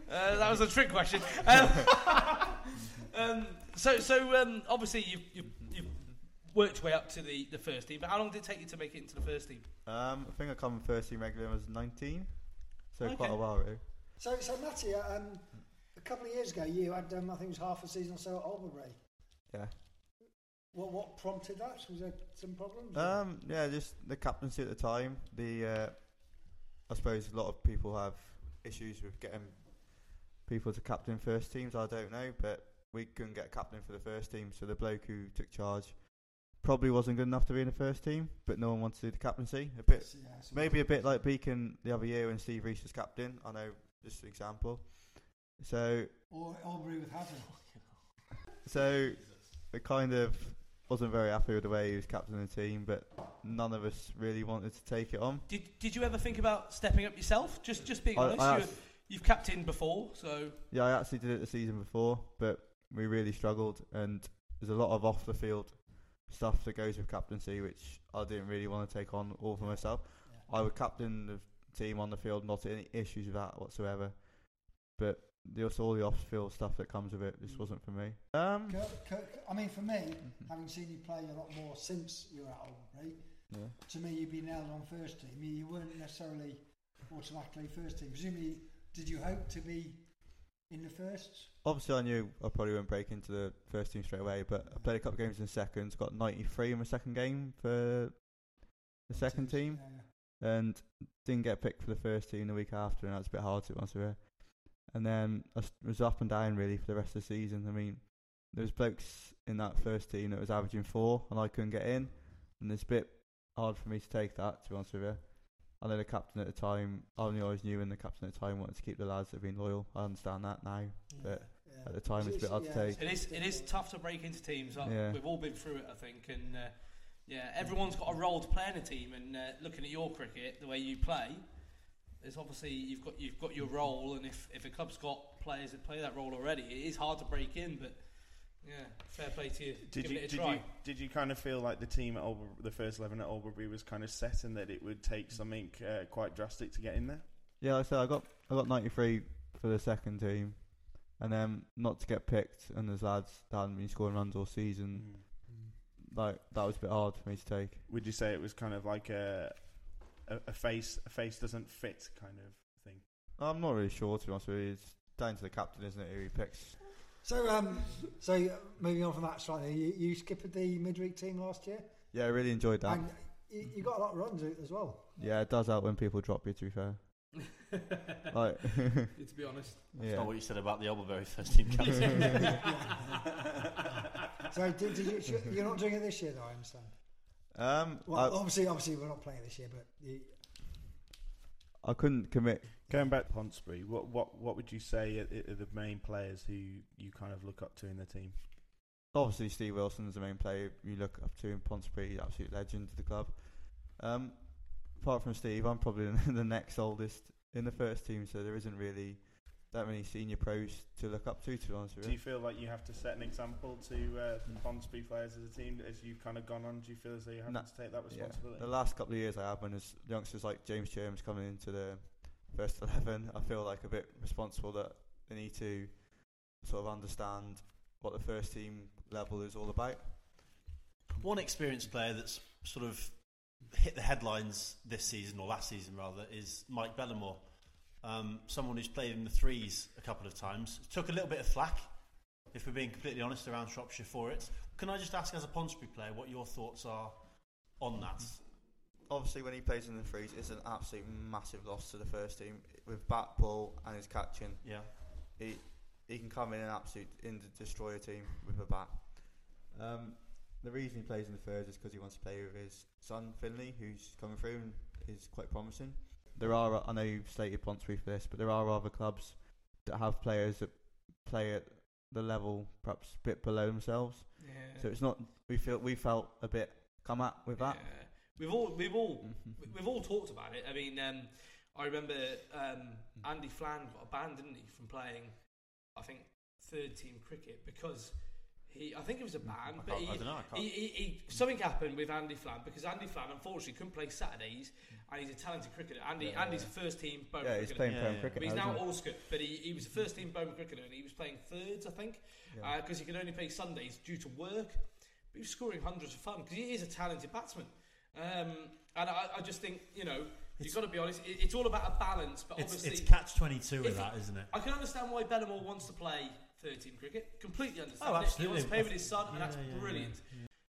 Uh, that was a trick question. Um, um, so, so um, obviously you've, you've, you've worked your way up to the, the first team. But how long did it take you to make it into the first team? Um, I think I come first team regular when I was 19, so Okay. quite a while really. So, so Matty, uh, um, a couple of years ago, you had, um, I think it was half a season or so at Albury. Yeah. What, what prompted that? Was there some problems? Um, yeah, just the captaincy at the time. The uh, I suppose a lot of people have issues with getting people to captain first teams. I don't know, but we couldn't get a captain for the first team, so the bloke who took charge probably wasn't good enough to be in the first team. But no one wanted to do the captaincy. A bit, Yeah, maybe a bit like Beacon the other year when Steve Reese was captain. I know, just an example. So Or Albury with Hazard. so it kind of wasn't very happy with the way he was captaining the team, but none of us really wanted to take it on. Did, did you ever think about stepping up yourself? Just just being I- honest. I you, act- you've captained before, so Yeah, I actually did it the season before, but we really struggled, and there's a lot of off the field stuff that goes with captaincy, which I didn't really want to take on all for myself. I would captain the team on the field, not any issues with that whatsoever, but there's all the off field stuff that comes with it. Just wasn't for me. Um, Kirk, Kirk, I mean, for me, having seen you play a lot more since you were at Albury, Yeah. to me, you'd be nailed on first team. You you weren't necessarily automatically first team. Presumably, did you hope to be in the first? Obviously, I knew I probably wouldn't break into the first team straight away, but I played a couple of games in seconds, got 93 in my second game for the second team, and didn't get picked for the first team the week after, and that was a bit hard to be honest with you. And then I was up and down really for the rest of the season. I mean, there was blokes in that first team that was averaging four, and I couldn't get in, and it's a bit hard for me to take that, to be honest with you. I know the captain at the time, I only always knew when the captain at the time wanted to keep the lads that have been loyal. I understand that now, but at the time it's a bit hard to take. It is it is tough to break into teams. Yeah. We've all been through it, I think, and uh, yeah, everyone's got a role to play in a team. And uh, looking at your cricket, the way you play, it's obviously you've got you've got your role, and if if a club's got players that play that role already, it is hard to break in. But yeah, fair play to you. Did giving you, it a did try. you did you kind of feel like the team at Albury, the first eleven at Albury was kind of set and that it would take something uh, quite drastic to get in there? Yeah, like I said I got I got 93 for the second team, and then not to get picked, and there's lads that hadn't been scoring runs all season. Like that was a bit hard for me to take. Would you say it was kind of like a a, a face a face doesn't fit kind of thing? I'm not really sure to be honest with you. It's down to the captain, isn't it, who he picks. So, um, so uh, moving on from that slightly, you, you skipped the midweek team last year, Yeah, I really enjoyed that. and you, you got a lot of runs as well. Yeah, it does help when people drop you. To be fair, like to be honest. That's yeah. not what you said about the Albury first team captain. So, did, did you, sh- you're not doing it this year, though. I understand. Um, Well, I, obviously, obviously, we're not playing this year, but you, I couldn't commit. Going back to Pontesbury, what what what would you say are, are the main players who you kind of look up to in the team? Obviously, Steve Wilson's the main player you look up to in Pontesbury, absolute legend of the club. Um, apart from Steve, I'm probably the next oldest in the first team, so there isn't really that many senior pros to look up to. To be honest with Do you, you feel like you have to set an example to uh, the players as a team as you've kind of gone on? Do you feel as though you have No, to take that yeah. responsibility? The last couple of years I have, when there's youngsters like James Cherms coming into the first eleven, I feel like a bit responsible that they need to sort of understand what the first team level is all about. One experienced player that's sort of hit the headlines this season, or last season rather, is Mike Bellamore. Um, someone who's played in the threes a couple of times. Took a little bit of flack, if we're being completely honest, around Shropshire for it. Can I just ask, as a Pontesbury player, what your thoughts are on that? Obviously, when he plays in the threes, it's an absolute massive loss to the first team with bat ball and his catching. Yeah. he he can come in and absolute in the destroy a team with a bat. Um, the reason he plays in the thirds is because he wants to play with his son Finley, who's coming through and is quite promising. There are I know you've stated Pontesbury for this, but there are other clubs that have players that play at the level perhaps a bit below themselves. Yeah. So it's not we feel we felt a bit come at with that. We've all we've all Mm-hmm. we've all talked about it. I mean, um, I remember um, Andy Fland got banned, didn't he, from playing, I think, third team cricket because he, I think it was a ban, but he, I dunno, I he, he, he, something happened with Andy Fland because Andy Fland unfortunately couldn't play Saturdays, and he's a talented cricketer. Andy, Yeah, Andy's yeah. a first team bowler Yeah, he's cricketer. playing Prem cricket But he's now, now isn't? Allscott, but he, he was a first team bowler cricketer, and he was playing thirds, I think, Yeah. because he could only play Sundays due to work. But he was scoring hundreds of fun because he is a talented batsman. Um, and I, I just think, you know, you've got to be honest, it, it's all about a balance, but It's, obviously. it's catch 22 with if that, he- isn't it? I can understand why Bellamore wants to play third team cricket. Completely understand Oh, it. He absolutely. wants to play with his son, and Yeah, that's yeah, yeah, brilliant.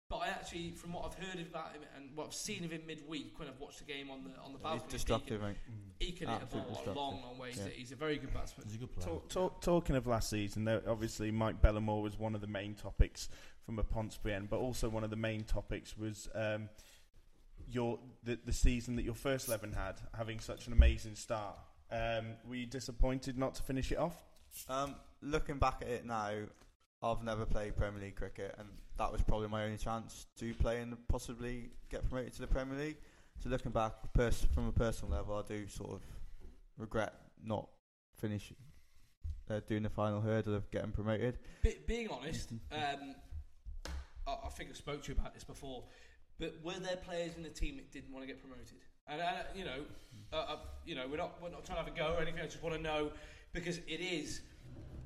But I actually, from what I've heard about him and what I've seen of him midweek when I've watched the game on the on the He's balcony, destructive, he can, mate. he can hit a Absolute ball a long, long way. Yeah. He's a very good batsman. He's a good player. Talk, talk, talking of last season, though, obviously Mike Bellamore was one of the main topics from a Pontesbury end, but also one of the main topics was um, your the, the season that your first eleven had, having such an amazing start. Um, were you disappointed not to finish it off? Um, looking back at it now, I've never played Premier League cricket, and that was probably my only chance to play and possibly get promoted to the Premier League. So looking back, pers- from a personal level, I do sort of regret not finishing uh, doing the final hurdle of getting promoted. Be, being honest, um, I, I think I spoke to you about this before, but were there players in the team that didn't want to get promoted? And uh, you know, uh, uh, you know, we're not we're not trying to have a go or anything. I just want to know because it is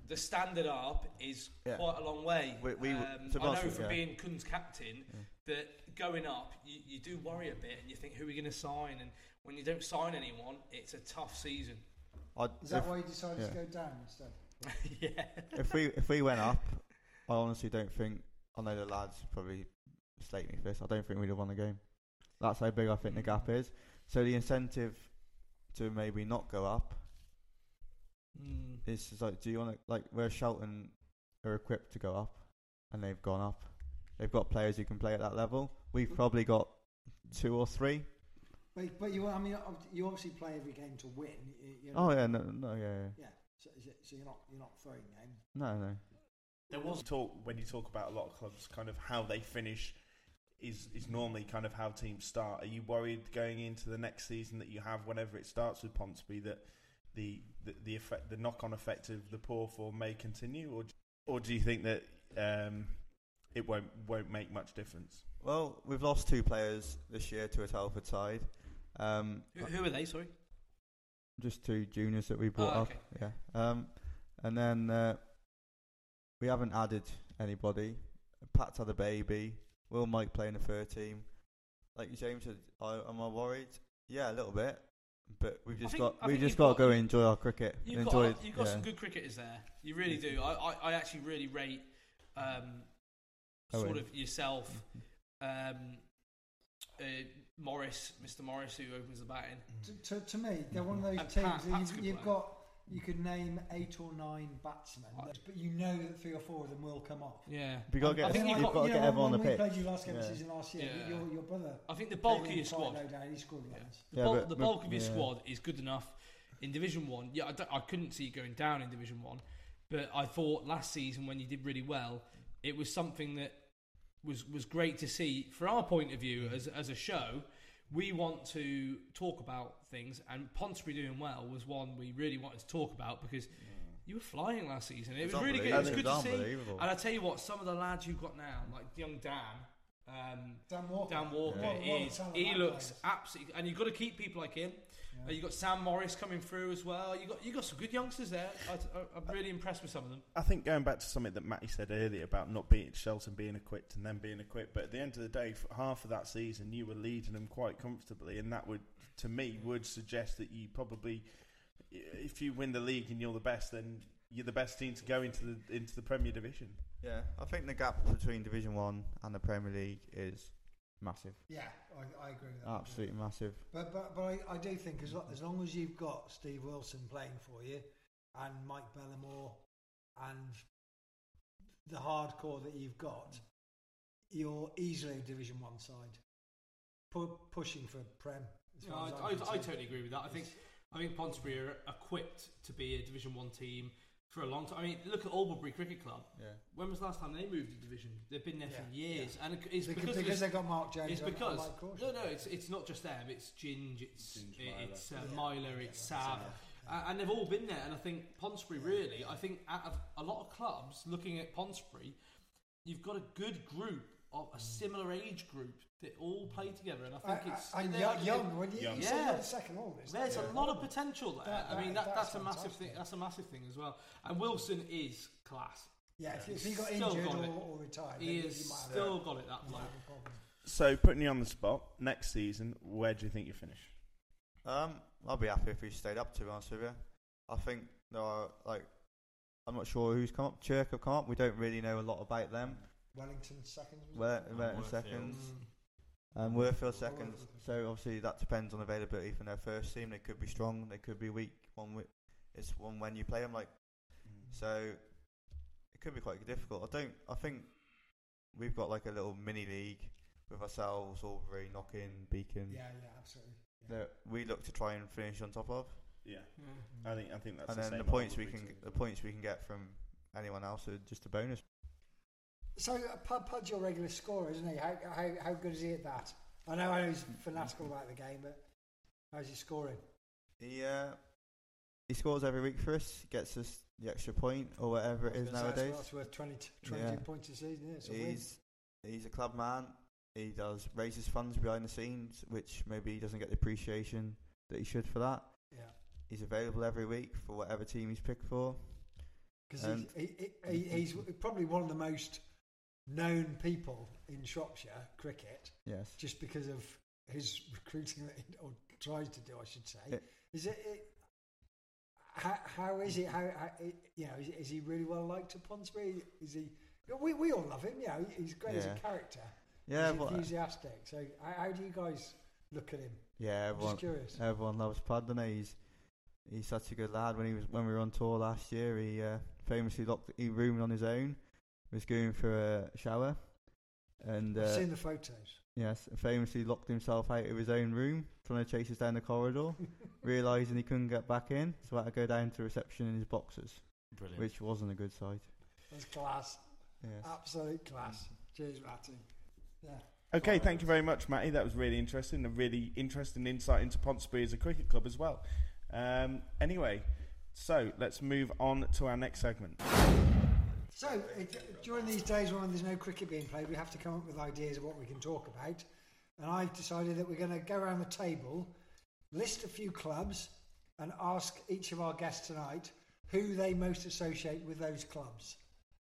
the standard up is Yeah. quite a long way. We- we- um, I know from you, being Cound's captain that going up, you, you do worry a bit, and you think who are we going to sign? And when you don't sign anyone, it's a tough season. I'd, Is that if- why you decided yeah. to go down instead? yeah. if we if we went up, I honestly don't think. I know the lads probably slate me for this. I don't think we'd have won the game. That's how big I think the gap is. So the incentive to maybe not go up Mm. is just like, do you want to like where Shelton are equipped to go up, and they've gone up. They've got players who can play at that level. We've probably got two or three. But, but you, I mean, you obviously play every game to win. You, you Oh yeah, no, no, yeah, yeah. Yeah. So, so- so you're not you're not throwing game. No, no. There was talk when you talk about a lot of clubs, kind of how they finish is is normally kind of how teams start. Are you worried going into the next season that you have whenever it starts with Pontesbury that the the, the effect, the knock on effect of the poor form may continue, or or do you think that um, it won't won't make much difference? Well, we've lost two players this year to a Telford side. Um, Who, who are they? Sorry. just two juniors that we brought Oh, up. Yeah. Um, and then uh, we haven't added anybody. Pat's had a baby. Will Mike play in the third team? Like James said, I, am I worried? Yeah, a little bit. But we've just think- got I we've think just you've got to got- go and enjoy our cricket. You've enjoy got, you've got yeah. some good cricketers there. You really do. I, I, I actually really rate um, sort Owen. of yourself, um, uh, Morris, Mr. Morris, who opens the batting. To, to, to me, they're one of those And teams Pat- that Pat's a you've, you've player. got. You could name eight or nine batsmen, uh, but you know that three or four of them will come off. Yeah. We gotta get- I think you've like, got to you get everyone on when the we pitch. played you last game Yeah. of season last year. Yeah. Your, your brother. I think the bulk of your squad- low down, he scored runs. The, Yeah, bulk, but- the but- bulk of your yeah. squad is good enough in Division One. Yeah, I, don't- I couldn't see you going down in Division One, but I thought last season when you did really well, it was something that was was great to see. for our point of view, mm. as as a show, we want to talk about things, and Pontesbury doing well was one we really wanted to talk about because. You were flying last season. It It's was really good. It was good to see. And I tell you what, some of the lads you've got now, like young Dan, um, Dan Walker. Dan Walker What- what is he looks absolutely, and you've got to keep people like him. Uh, you got Sam Morris coming through as well. You got you got some good youngsters there. I, I, I'm really impressed with some of them. I think going back to something that Matty said earlier about not being Shelton being equipped and then being equipped, but at the end of the day, for half of that season, you were leading them quite comfortably, and that would, to me, would suggest that you probably, if you win the league and you're the best, then you're the best team to go into the into the Premier Division. Yeah, I think the gap between Division One and the Premier League is massive. Yeah, I, I agree with that. Absolutely massive. But but, but I, I do think as, lo- as long as you've got Steve Wilson playing for you, and Mike Bellamore, and the hardcore that you've got, you're easily a Division One side, Pu- pushing for Prem. as No, far as I'm I, I, I totally agree with that. I think I think Pontesbury are equipped to be a Division One team. For a long time. I mean, look at Albury Cricket Club. Yeah. When was the last time they moved a division? They've been there for Yeah, years, and it's Because- because, because they got Mark Jones It's because Caution. no, no, it's it's not just them. It's Ginge, it's Ginge, it's uh, Yeah. Myler, it's Sav, uh, and they've all been there. And I think Pontesbury really. I think out of a lot of clubs looking at Pontesbury, you've got a good group of a similar age group that all play together, and I think I- it's I- and they're young- like- young, when you- you yeah. the second oldest, There's a lot of potential there. That- I mean, that- that, that's that's, a massive fantastic. thing. That's a massive thing as well. And Wilson is class. Yeah, if, if he got injured got or, or retired, he then has might have- still got it. That you bloke. a problem. So, putting you on the spot, next season, where do you think you finish? Um, I'll be happy if we stayed up. To be honest with you, I think there are like I'm not sure who's come up. Chirk have come up. We don't really know a lot about them. Wellington seconds. was Where, it? Wellington seconds. Mm. And Worfield seconds. So obviously that depends on availability from their first team. They could be strong. They could be weak. One week, it's one when you play them. Like mm. so, it could be quite difficult. I don't. I think we've got like a little mini league with ourselves, Albury, Knockin, Beacon. Yeah, yeah, absolutely. That we look to try and finish on top of. Yeah, mm-hmm. I think I think that's and the then same the points we can too. the points we can get from anyone else are just a bonus. So Pud, Pud's your regular scorer, isn't he? How, how, how good is he at that? I know, I know he's fanatical about the game, but how's he scoring? He uh, he scores every week for us, gets us the extra point or whatever it is I was is gonna say, nowadays. It's worth 20, 22 Yeah. points a season, isn't it? It's a win. He's he's a club man. He does raises funds behind the scenes, which maybe he doesn't get the appreciation that he should for that. Yeah. He's available every week for whatever team he's picked for. Because he, he, he's probably one of the most known people in Shropshire cricket. Yes. Just because of his recruiting, that he- or tries to do, I should say. Yeah. Is it? it how, how is it? How, how it, you know? Is, is he really well liked at Pontesbury? Is he? We, we all love him. You know, he's great as a character. Yeah, he's but- enthusiastic. So, how, how do you guys look at him? Yeah, everyone, curious. everyone loves doesn't? He's he's such a good lad. When he was when we were on tour last year, he uh, famously locked he roomed on his own, was going for a shower, and I've uh, seen the photos. yes, famously locked himself out of his own room, trying to chase us down the corridor, realizing he couldn't get back in, so had to go down to reception in his boxers, Brilliant. which wasn't a good sight. That's class. Yes. Absolute class. Cheers, Matty. Yeah. Okay, thank you very much, Matty. That was really interesting. A really interesting insight into Pontesbury as a cricket club as well. Um, anyway, so let's move on to our next segment. So, uh, it, during these days when there's no cricket being played, we have to come up with ideas of what we can talk about. And I've decided that we're going to go around the table, list a few clubs, and ask each of our guests tonight who they most associate with those clubs.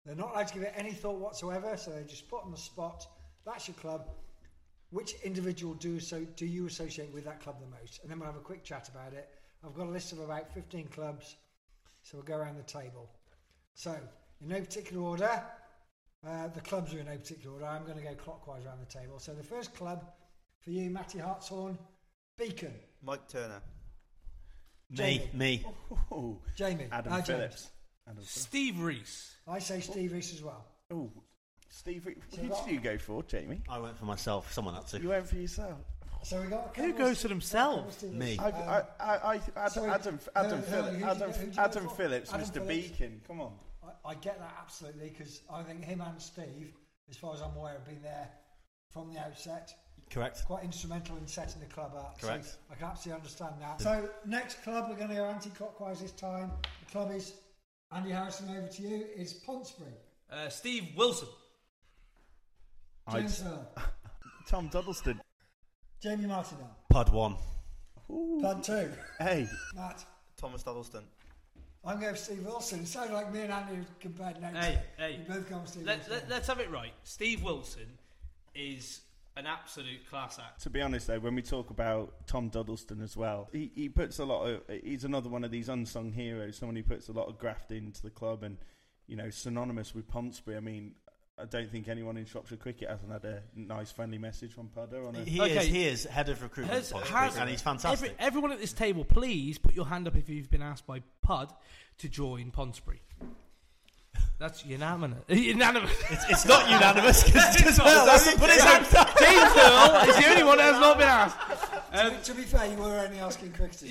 They're not allowed to give it any thought whatsoever, so they're just put on the spot. That's your club. Which individual do so do you associate with that club the most? And then we'll have a quick chat about it. I've got a list of about 15 clubs, so we'll go around the table. So, in no particular order, uh, the clubs are in no particular order. I'm going to go clockwise around the table. So, the first club for you, Matty Hartshorn, Beacon. Mike Turner. Jamie. me. Ooh, Jamie. Adam Uh, Phillips. Adam Steve Reese. I say Steve Reese as well. Oh, Steve, Reese. So who what- did you go for, Jamie? I went for myself. Someone had to. You went for yourself. So we got a Who goes for themselves? Me. I, Um, I, I, I, Ad- so Adam, who- Adam, who- Phillips, Adam, go- who'd you go Adam? Phillips, Mr. Phillips. Beacon. Come on. I, I get that absolutely because I think him and Steve, as far as I'm aware, have been there from the outset. Correct. Quite instrumental in setting the club up. Correct. So I can absolutely understand that. So next club, we're going to go anti-clockwise this time. The club is Andy Harrison. Over to you. Is Pontesbury. Uh, Steve Wilson. James Earl. Tom Duddleston. Jamie Martindale. Pud one. Pud two. Hey, Matt. Thomas Duddleston. I'm going for Steve Wilson. It sounded like me and Andy compared notes. Hey, hey. We both go with Steve Let, Wilson. let, us have it right. Steve Wilson is an absolute class act. to be honest though, when we talk about Tom Duddleston as well, he, he puts a lot of. He's another one of these unsung heroes. Someone who puts a lot of graft into the club, and you know, synonymous with Pontesbury. I mean, I don't think anyone in Shropshire cricket hasn't had a nice, friendly message from Pudder on a. He Okay. is. He is head of recruitment, Has- at has- and he's fantastic. every- everyone at this table, please put your hand up if you've been asked by Pud to join Pontesbury. That's unanimous. Unanimous. It's, it's not unanimous because It's not. Earl hasn't put his hand up. James Earl is the only one that has not been asked. Um, to, to be fair, you were only asking cricketers.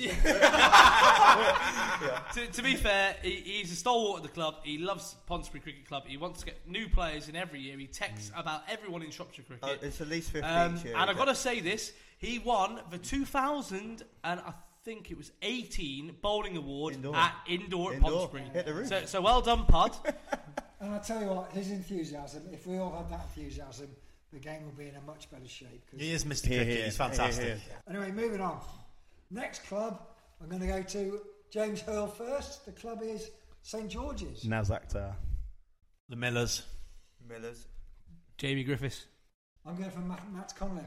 to, to be fair, he, he's a stalwart of the club. He loves Pontesbury Cricket Club. He wants to get new players in every year. He texts about everyone in Shropshire Cricket. Uh, it's at least 50 Um, each year, and I've got to say this: he won the 2000 and I think it was 18 bowling award Indoor. at indoor, at Indoor. Pontesbury. Hit the. So, so well done, Pod. And I tell you what, his enthusiasm, if we all had that enthusiasm, the game would be in a much better shape. 'cause- He is Mr. Here, Cricket. here, He's fantastic. here. Anyway, moving on. Next club, I'm going to go to James Hurl first. The club is St George's. Nazaktar. The Millers. Millers. Jamie Griffiths. I'm going for Matt, Matt Conley.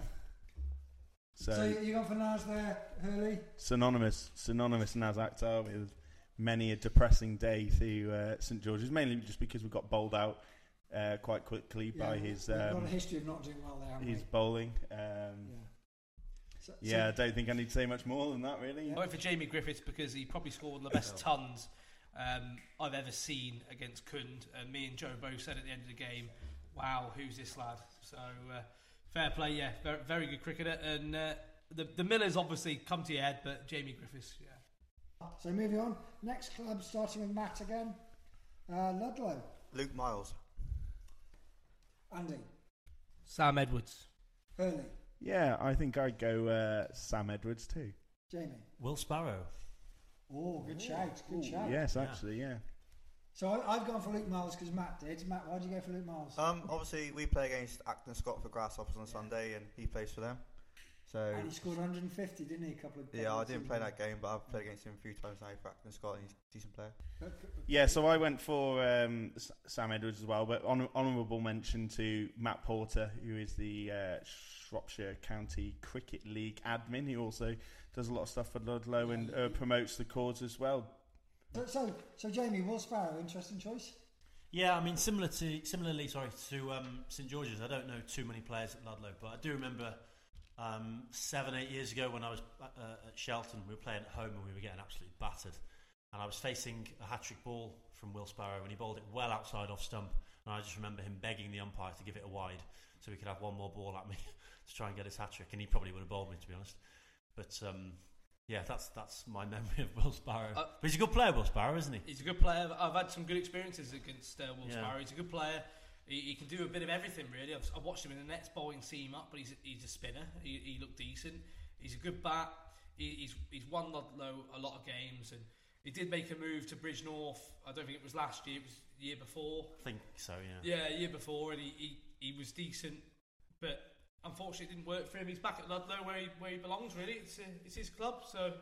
So, So, you, you gone for Nas there, Hurley? synonymous, synonymous Nazaktar with many a depressing day through uh, St George's, mainly just because we got bowled out uh, quite quickly by his we've got um, a history of not doing well there, his we? bowling. Um, So- yeah, I don't think I need to say much more than that, really. I went for Jamie Griffiths because he probably scored the best tons um, I've ever seen against Cound. And me and Joe both said at the end of the game, "Wow, who's this lad?" So uh, fair play, yeah, very, very good cricketer. And uh, the the Millers obviously come to your head, but Jamie Griffiths, yeah. So moving on. Next club, starting with Matt again. Uh, Ludlow. Luke Miles. Andy. Sam Edwards. Hurley. Yeah, I think I'd go uh, Sam Edwards too. Jamie. Will Sparrow. Oh, good shout. Good shout. Yes, actually, yeah. So I, I've gone for Luke Miles because Matt did. Matt, why did you go for Luke Miles? Um, obviously, we play against Acton Scott for Grasshoppers on Sunday, and he plays for them. So and he scored 150, didn't he? A couple of yeah, I didn't play that game, but I've played against him a few times now for Acton Scott, and he's a decent player. Yeah, so I went for um, Sam Edwards as well, but hon- honourable mention to Matt Porter, who is the uh, Shropshire County Cricket League admin. He also does a lot of stuff for Ludlow and uh, promotes the cause as well. So, so, so Jamie, Will Sparrow, interesting choice. Yeah, I mean, similar to similarly, sorry, to um, St George's. I don't know too many players at Ludlow, but I do remember um, seven, eight years ago when I was uh, at Shelton, we were playing at home and we were getting absolutely battered. And I was facing a hat trick ball from Will Sparrow, and he bowled it well outside off stump. And I just remember him begging the umpire to give it a wide so we could have one more ball at me to try and get his hat trick. And he probably would have bowled me, to be honest. But um, yeah, that's that's my memory of Will Sparrow. Uh, but he's a good player, Will Sparrow, isn't he? He's a good player. I've had some good experiences against uh, Will Yeah. Sparrow. He's a good player. He, he can do a bit of everything, really. I've, I've watched him in the nets bowling seam up, but he's a, he's a spinner. He, he looked decent. He's a good bat. He, he's he's won Ludlow a lot of games, and he did make a move to Bridgnorth. I don't think it was last year; it was the year before. I think so, yeah. Yeah, year before, and he, he, he was decent, but unfortunately, it didn't work for him. He's back at Ludlow, where he where he belongs. Really, it's uh, it's his club. So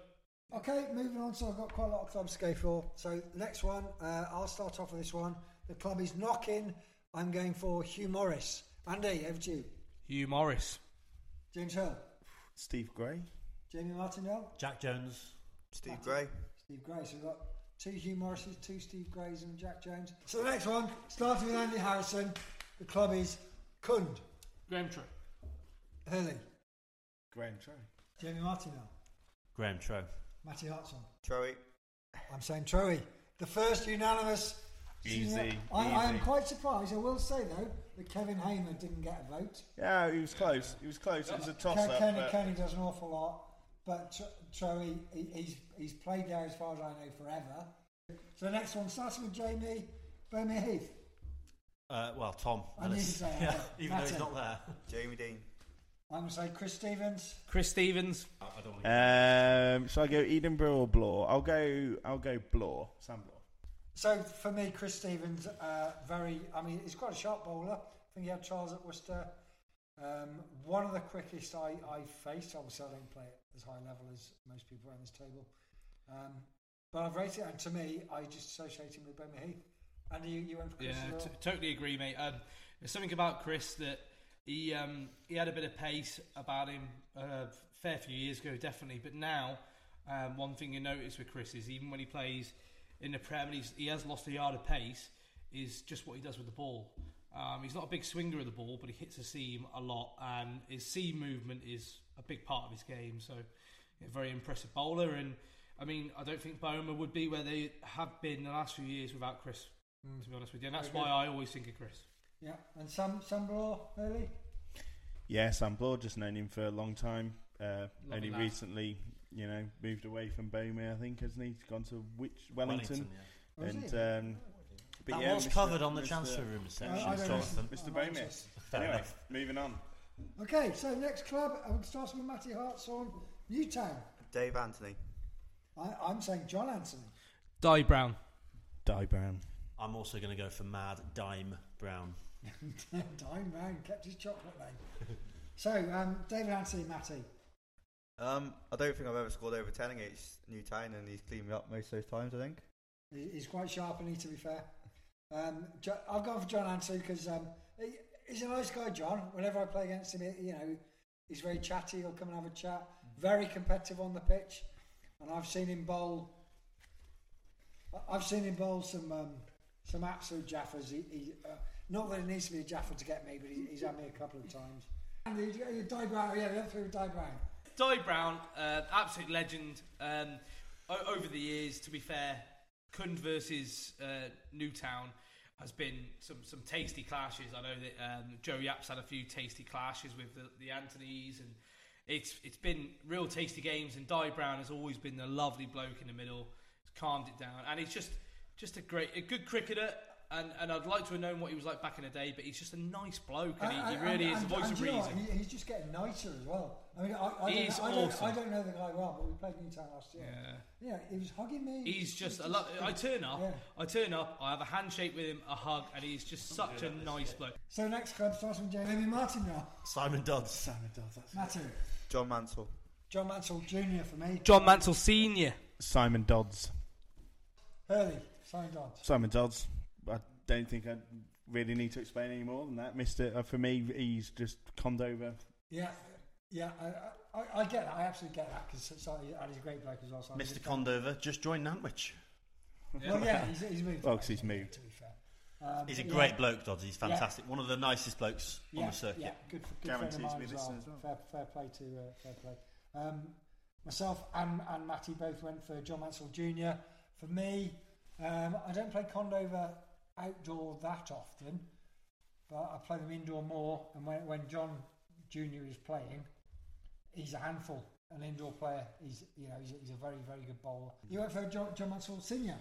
Okay, moving on. So I've got quite a lot of clubs to go for. So next one, uh, I'll start off with this one. The club is Knockin. I'm going for Hugh Morris. Andy, over to you. Hugh Morris. James Hill. Steve Gray. Jamie Martindale. Jack Jones. Steve Gray. Steve Gray. So we've got two Hugh Morrises, two Steve Grays, and Jack Jones. So the next one, starting with Andy Harrison. The club is Cound. Graham True. Hurley. Graham Trey. Jamie Martindale. Graham Trow. Matty Hartshorn. Troy. I'm saying Troy. The first unanimous. Easy, I, I am quite surprised. I will say though that Kevin Hamer didn't get a vote. Yeah, he was close. He was close. It was a toss Ken- up. Kenny, but- Kenny does an awful lot, but Tr- Troy he, he's he's played there as far as I know forever. So the next one, starts with Jamie Birmingham Heath. Uh, well, Tom. I knew Ellis. you'd say yeah, that. even though he's not there. Jamie Dean. I'm going to say Chris Stevens. Chris Stevens. I, I don't want Um, shall I go Edinburgh or Blore? I'll go. I'll go Blore. Sam Blore. So for me, Chris Stevens, uh, very. I mean, he's quite a sharp bowler. I think he had trials at Worcester. Um, one of the quickest I, I faced. Obviously, I don't play at as high level as most people around this table. Um, but I've rated it, and to me, I just associate him with Birmingham Heath. And you, you went for Chris Yeah, as t- well? totally agree, mate. Um, there's something about Chris that he um, he had a bit of pace about him uh, a fair few years ago, definitely. But now, um, one thing you notice with Chris is even when he plays in the Prem, and he's, he has lost a yard of pace. Is just what he does with the ball. Um, he's not a big swinger of the ball, but he hits the seam a lot, and his seam movement is a big part of his game. So, yeah, very impressive bowler. And I mean, I don't think Bowman would be where they have been the last few years without Chris. To be honest with you, and that's why. I always think of Chris. Yeah, and Sam Sam Bloor early. Yeah, Sam Blore. Just known him for a long time. uh, only lad. recently, you know, moved away from Bomere. I think hasn't he? He's gone to which Wellington, Wellington, yeah. Oh, and is he? um, but That yeah, was Mr. covered on the Mr. transfer rumours section, I don't know. Jonathan. Mr. I'm Bomere. anxious. Fair anyway, enough. moving on. Okay, so next club, I'm starting with Matty Hartshorn, Newtown. Dave Anthony. I, I'm saying John Anthony. Di Brown. Di Brown. I'm also going to go for Mad Dime Brown. Dime man kept his chocolate name. so, um, David Anthony, Matty. Um, I don't think I've ever scored over 10 against New Town, and he's cleaned me up most of those times, I think. He's quite sharp, and he, to be fair. Um, I've gone for John Anthony because um, he, he's a nice guy, John. Whenever I play against him, you know, he's very chatty. He'll come and have a chat. Very competitive on the pitch, and I've seen him bowl. I've seen him bowl some um, some absolute jaffers. He, he, uh, not that it needs to be a jaffer to get me, but he, he's had me a couple of times. And he, he, Di Brown, yeah, through with Di Brown. Di Brown, uh, absolute legend. Um, o- over the years, to be fair, Cound versus uh, Newtown has been some, some tasty clashes. I know that um, Joe Yaps had a few tasty clashes with the, the Anthonys, and it's it's been real tasty games. And Di Brown has always been the lovely bloke in the middle. Calmed it down, and he's just just a great, a good cricketer. And, and I'd like to have known what he was like back in the day, but he's just a nice bloke, and he, he really and- is the voice and of do you know reason. He, he's just getting nicer as well. I mean, I, I, He's don't, I, don't, awesome. I don't know the guy well, but we played Newtown last year. Yeah. Yeah, he was hugging me. He's just a lot. I turn up. Yeah. I turn up. I have a handshake with him, a hug, and he's just such a nice bloke. So next club starts with Jamie Martin now. Simon Dodds. Simon Dodds. That's Matthew. John Mansell. John Mansell Jr. for me. John Mansell Senior. Simon Dodds. Hurley. Signed on. Simon Dodds. I don't think I really need to explain any more than that. Mister, uh, for me, he's just Condover. Yeah, yeah, I, I, I get that. I absolutely get that because he's a great bloke as well. So Mr. Condover just joined Nantwich. Well, yeah, he's, he's moved. Well, away, 'cause he's moved. To be fair. Um, He's a but great yeah, bloke, Dodds. He's Yeah. fantastic. One of the nicest blokes yeah, on the circuit. Yeah, good, good friend of Guarantees mine me as this well. as well. Fair, fair play to uh, fair play. Um, myself and, and Matty both went for John Mansell Jr. For me, um, I don't play Condover outdoor that often, but I play them indoor more. And when, when John Jr. is playing, he's a handful. An indoor player, he's you know he's, he's a very very good bowler. You went for John, John Mansell Senior.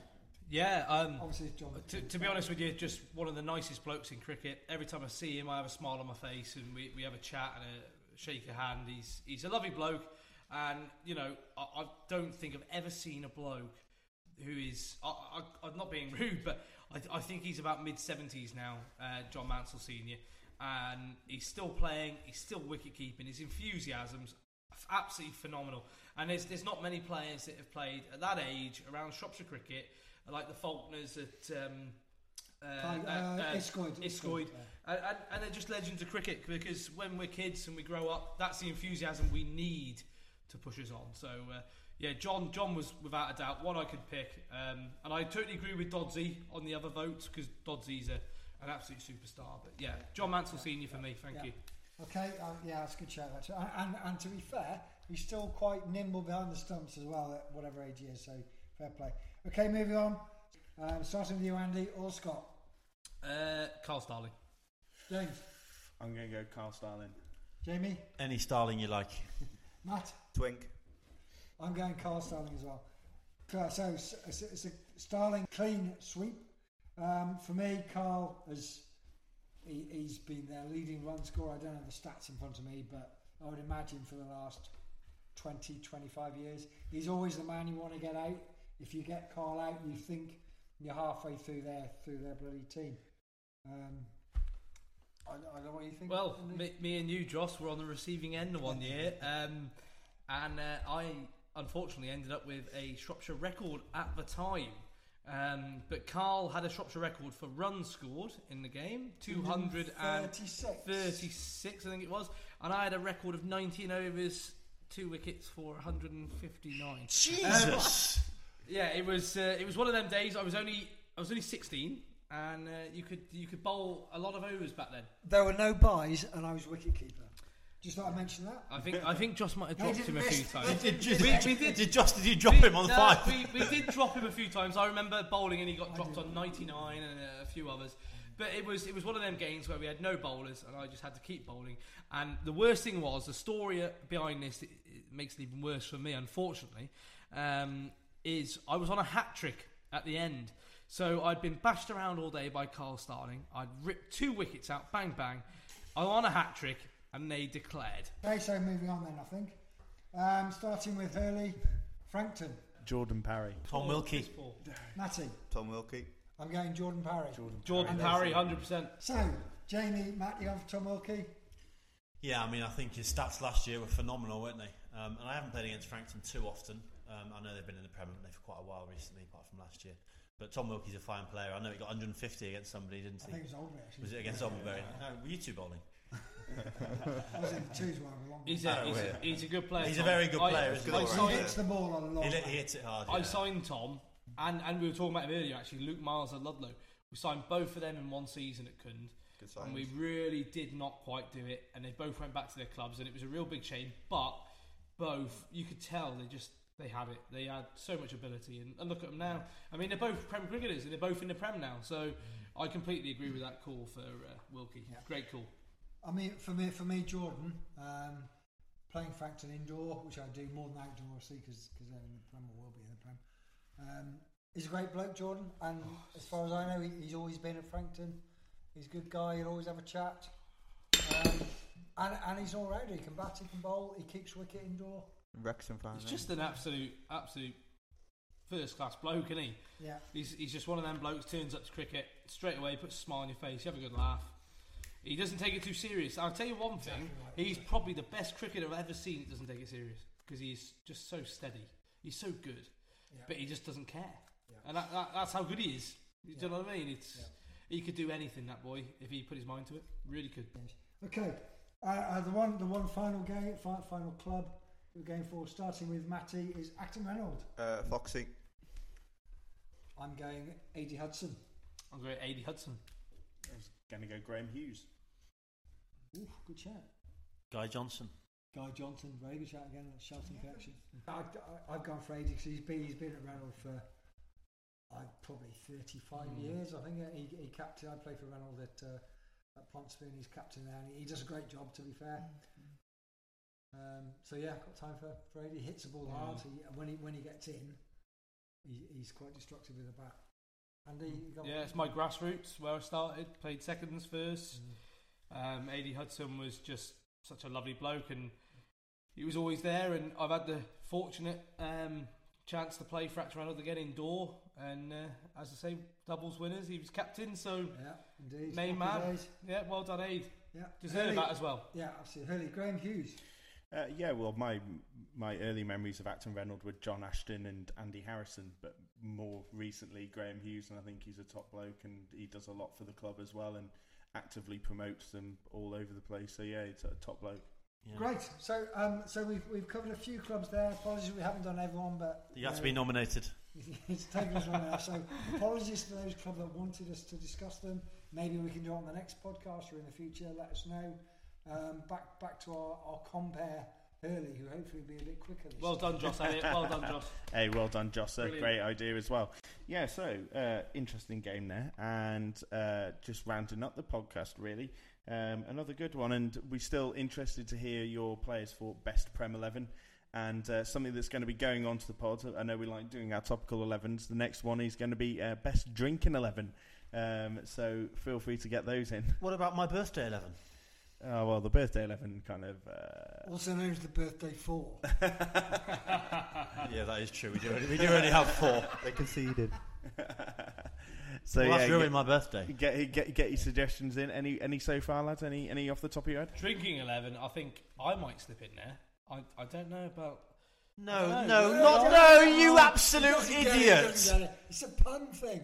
Yeah. Um, Obviously, John. to, to be honest with you, just one of the nicest blokes in cricket. Every time I see him, I have a smile on my face, and we, we have a chat and a shake a hand. He's he's a lovely bloke, and you know I, I don't think I've ever seen a bloke who is I, I, I'm not being rude, but I, I think he's about mid seventies now, uh, John Mansell Senior, and he's still playing. He's still wicket keeping. His enthusiasm's absolutely phenomenal. And there's there's not many players that have played at that age around Shropshire cricket like the Faulkners at. Um, uh, uh, uh, and, and they're just legends of cricket because when we're kids and we grow up, that's the enthusiasm we need to push us on. So, uh, yeah, John John was without a doubt one I could pick. Um, and I totally agree with Dodsey on the other votes because Dodsey's a, an absolute superstar. But yeah, John Mansell Senior for me, thank Yeah. you. Okay, uh, yeah, that's a good shout. Actually. And, and, and to be fair, he's still quite nimble behind the stumps as well at whatever age he is. So fair play. Okay, moving on. Um, starting with you, Andy or Scott. Uh, Carl Starling. James, I'm going to go Carl Starling. Jamie, Any Starling you like. Matt. Twink. I'm going Carl Starling as well. Uh, So it's, a Starling clean sweep. Um, for me, Carl has he, he's been their leading run scorer. I don't have the stats in front of me, but I would imagine for the last 20, 25 years, he's always the man you want to get out. If you get Carl out, you think you're halfway through their through their bloody team. Um, I, I don't know what you think. Well, me, me and you, Joss, were on the receiving end one year, um, and uh, I unfortunately ended up with a Shropshire record at the time. Um, but Carl had a Shropshire record for runs scored in the game, 236, I think it was, and I had a record of 19 overs, two wickets for 159. Jesus! Yeah, it was uh, it was one of them days. I was only I was only 16, and uh, you could you could bowl a lot of overs back then. There were no buys, and I was wicket keeper. Just thought I'd mention that. I think I think Joss might have dropped him a few times. Did- did- we, we did. Did you drop him on no, five? We, we did drop him a few times. I remember bowling and he got dropped on 99 and a few others. But it was it was one of them games where we had no bowlers, and I just had to keep bowling. And the worst thing was the story behind this. It, it makes it even worse for me, unfortunately. Um, is I was on a hat trick at the end. So I'd been bashed around all day by Carl Starling. I'd ripped two wickets out, bang bang. I'm on a hat trick, and they declared. Okay, so moving on then, I think. Um, starting with Hurley, Frankton, Jordan Parry. Tom Wilkie. Matty. Tom Wilkie. I'm going Jordan Parry. Jordan, Jordan Parry, hundred percent. So, Jamie, Matt, you have Tom Wilkie. Yeah, I mean, I think his stats last year were phenomenal, weren't they? Um, and I haven't played against Frankton too often. Um, I know they've been in the Premier League for quite a while recently, apart from last year. But Tom Wilkie's a fine player. I know he got 150 against somebody, didn't he? I think it was Oldbury, actually. Was it against Oldbury? No, were you two bowling? I was in the twos while. He's a, he's, a, he's a good player. He's a Tom. very good I- player. I isn't he? signed- He hits the ball on a long He, li- he hits it hard. I yeah. signed Tom, and, and we were talking about him earlier actually, Luke Miles and Ludlow. We signed both of them in one season at Cound, Good and we really did not quite do it. And they both went back to their clubs, and it was a real big shame. But both, you could tell they just they had it. They had so much ability, and, and look at them now. I mean, they're both Prem cricketers, and they're both in the Prem now. So I completely agree with that call for uh, Wilkie. Great call. I mean, for me, for me, Jordan, um, playing Frankton indoor, which I do more than outdoor, obviously, because they're in the Prem or will be in the Prem. Um, he's a great bloke, Jordan, and as far as I know, he, he's always been at Frankton. He's a good guy. He'll always have a chat, um, and and he's all round. He can bat, he can bowl, he kicks wicket indoor. Wrexham fan. He's eh? just an absolute, absolute first class bloke, isn't he? Yeah. He's, he's just one of them blokes, turns up to cricket, straight away, puts a smile on your face, you have a good laugh. He doesn't take it too serious. I'll tell you one thing, he's probably the best cricketer I've ever seen that doesn't take it serious. Because he's just so steady. He's so good. But he just doesn't care. And that, that, that's how good he is. Do you know what I mean? It's He could do anything, that boy, if he put his mind to it. Really could. Okay, uh, uh, the one, the one final game, fi- final club we're going for, starting with Matty, is Acton Reynolds. Uh, Foxy. I'm going AD Hudson. I'm going AD Hudson. I was going to go Graham Hughes. Ooh, good shout. Guy Johnson. Guy Johnson, very good shout again. That's Shelton connection. I, I, I've gone for AD because he's been, he's been at Reynolds for uh, probably 35 Mm. years. I think he, he captain. I played for Reynolds at, uh, at Pontesbury and he's captain there. And he, he does a great job, to be fair. Um, so yeah, got time for, Brady. He hits the ball Yeah. hard. He, when he when he gets in, he, he's quite destructive with the bat. And he, you got Yeah, it's my grassroots where I started. Played seconds first. Um, AD Hudson was just such a lovely bloke, and he was always there. And I've had the fortunate um, chance to play for Acton Reynolds again indoor, and uh, as I say, doubles winners. He was captain, so yeah, indeed. main Happy man. days. Yeah, well done, Aid. Yeah, deserve Hurley- that as well. Yeah, absolutely. Hurley, Graham Hughes. Uh, yeah, well, my my early memories of Acton Reynolds were John Ashton and Andy Harrison, but more recently Graham Hughes, and I think he's a top bloke and he does a lot for the club as well and actively promotes them all over the place. So yeah, it's a top bloke. Great. So, um, so we've we've covered a few clubs there. Apologies, we haven't done everyone, but You have to be nominated. it's taken us long enough. So, apologies to those clubs that wanted us to discuss them. Maybe we can do it on the next podcast or in the future. Let us know. Um, back back to our, our compare Hurley, who hopefully will be a bit quicker. This Well time. done, Joss Elliott. Well done, Joss. Hey, well done, Joss. A Brilliant. great idea as well. Yeah, so uh, interesting game there, and uh, just rounding up the podcast really. Um, another good one, and we're still interested to hear your players for best Prem Eleven. And uh, something that's going to be going on to the pod. I know we like doing our topical 11s. The next one is going to be uh, best drinking 11. Um, so feel free to get those in. What about my birthday 11? Oh, well, the birthday 11 kind of. Uh, Also known as the birthday four. yeah, that is true. We do only, we do only have four. They conceded. So Well, that's yeah, ruined my birthday. Get, get get your suggestions in. Any any so far, lads? Any any off the top of your head? Drinking 11, I think I might slip in there. I, I don't know about. No, I don't no, not no, you absolute Doesn't it, idiot! it. It's a pun thing.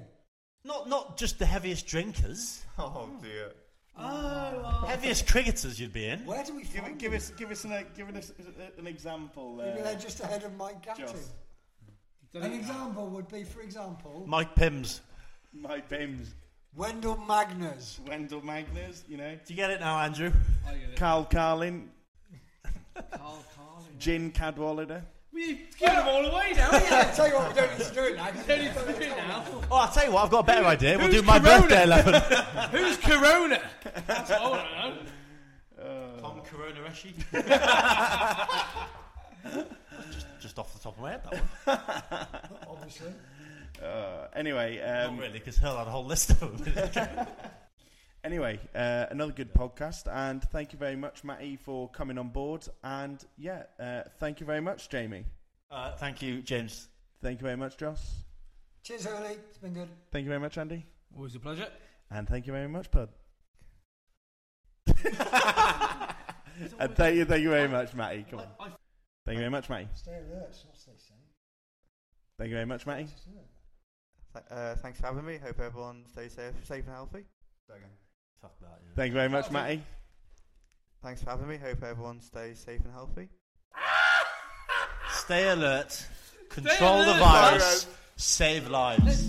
Not not just the heaviest drinkers, Oh dear. Heaviest cricketers you'd be in. Where do we Give, find it- give us give us an give us an example. Maybe Uh, they're just ahead of Mike Gatting. Joss. An example would be, for example, Mike Pims. Mike Bims, Wendell Magnus. Wendell Magnus, you know, Do you get it now, Andrew? I get it. Carl Carlin, Carl Carlin. Jin Cadwallader. We You've given them all away now. yeah, I tell you what, we don't need to do it now. You don't need to do it now. Oh, I'll tell you what, I've got a better idea. We'll Who's do my Corona? birthday 11. Who's Corona? That's what I want to know. Tom Corona Reshi. just, just off the top of my head, that one. Obviously. Uh, anyway, um, Not really, because Hurl had a whole list of them. Anyway, uh, another good podcast, and thank you very much, Matty, for coming on board. And yeah, uh, thank you very much, Jamie. uh, thank you, James. Thank you very much, Joss. Cheers, Hurley. It's been good. Thank you very much, Andy. Always a pleasure. And thank you very much, Bud. and thank you, thank you very much, Matty. Come on. Thank you very much, Matty. Stay alert, not stay sane. Thank you very much, Matty. Th- uh, thanks for having me. Hope everyone stays safe, safe and healthy. Fuck that, yeah. Thank you very much, Matty. Thanks for having me. Hope everyone stays safe and healthy. Stay alert, control the alert. virus, save lives.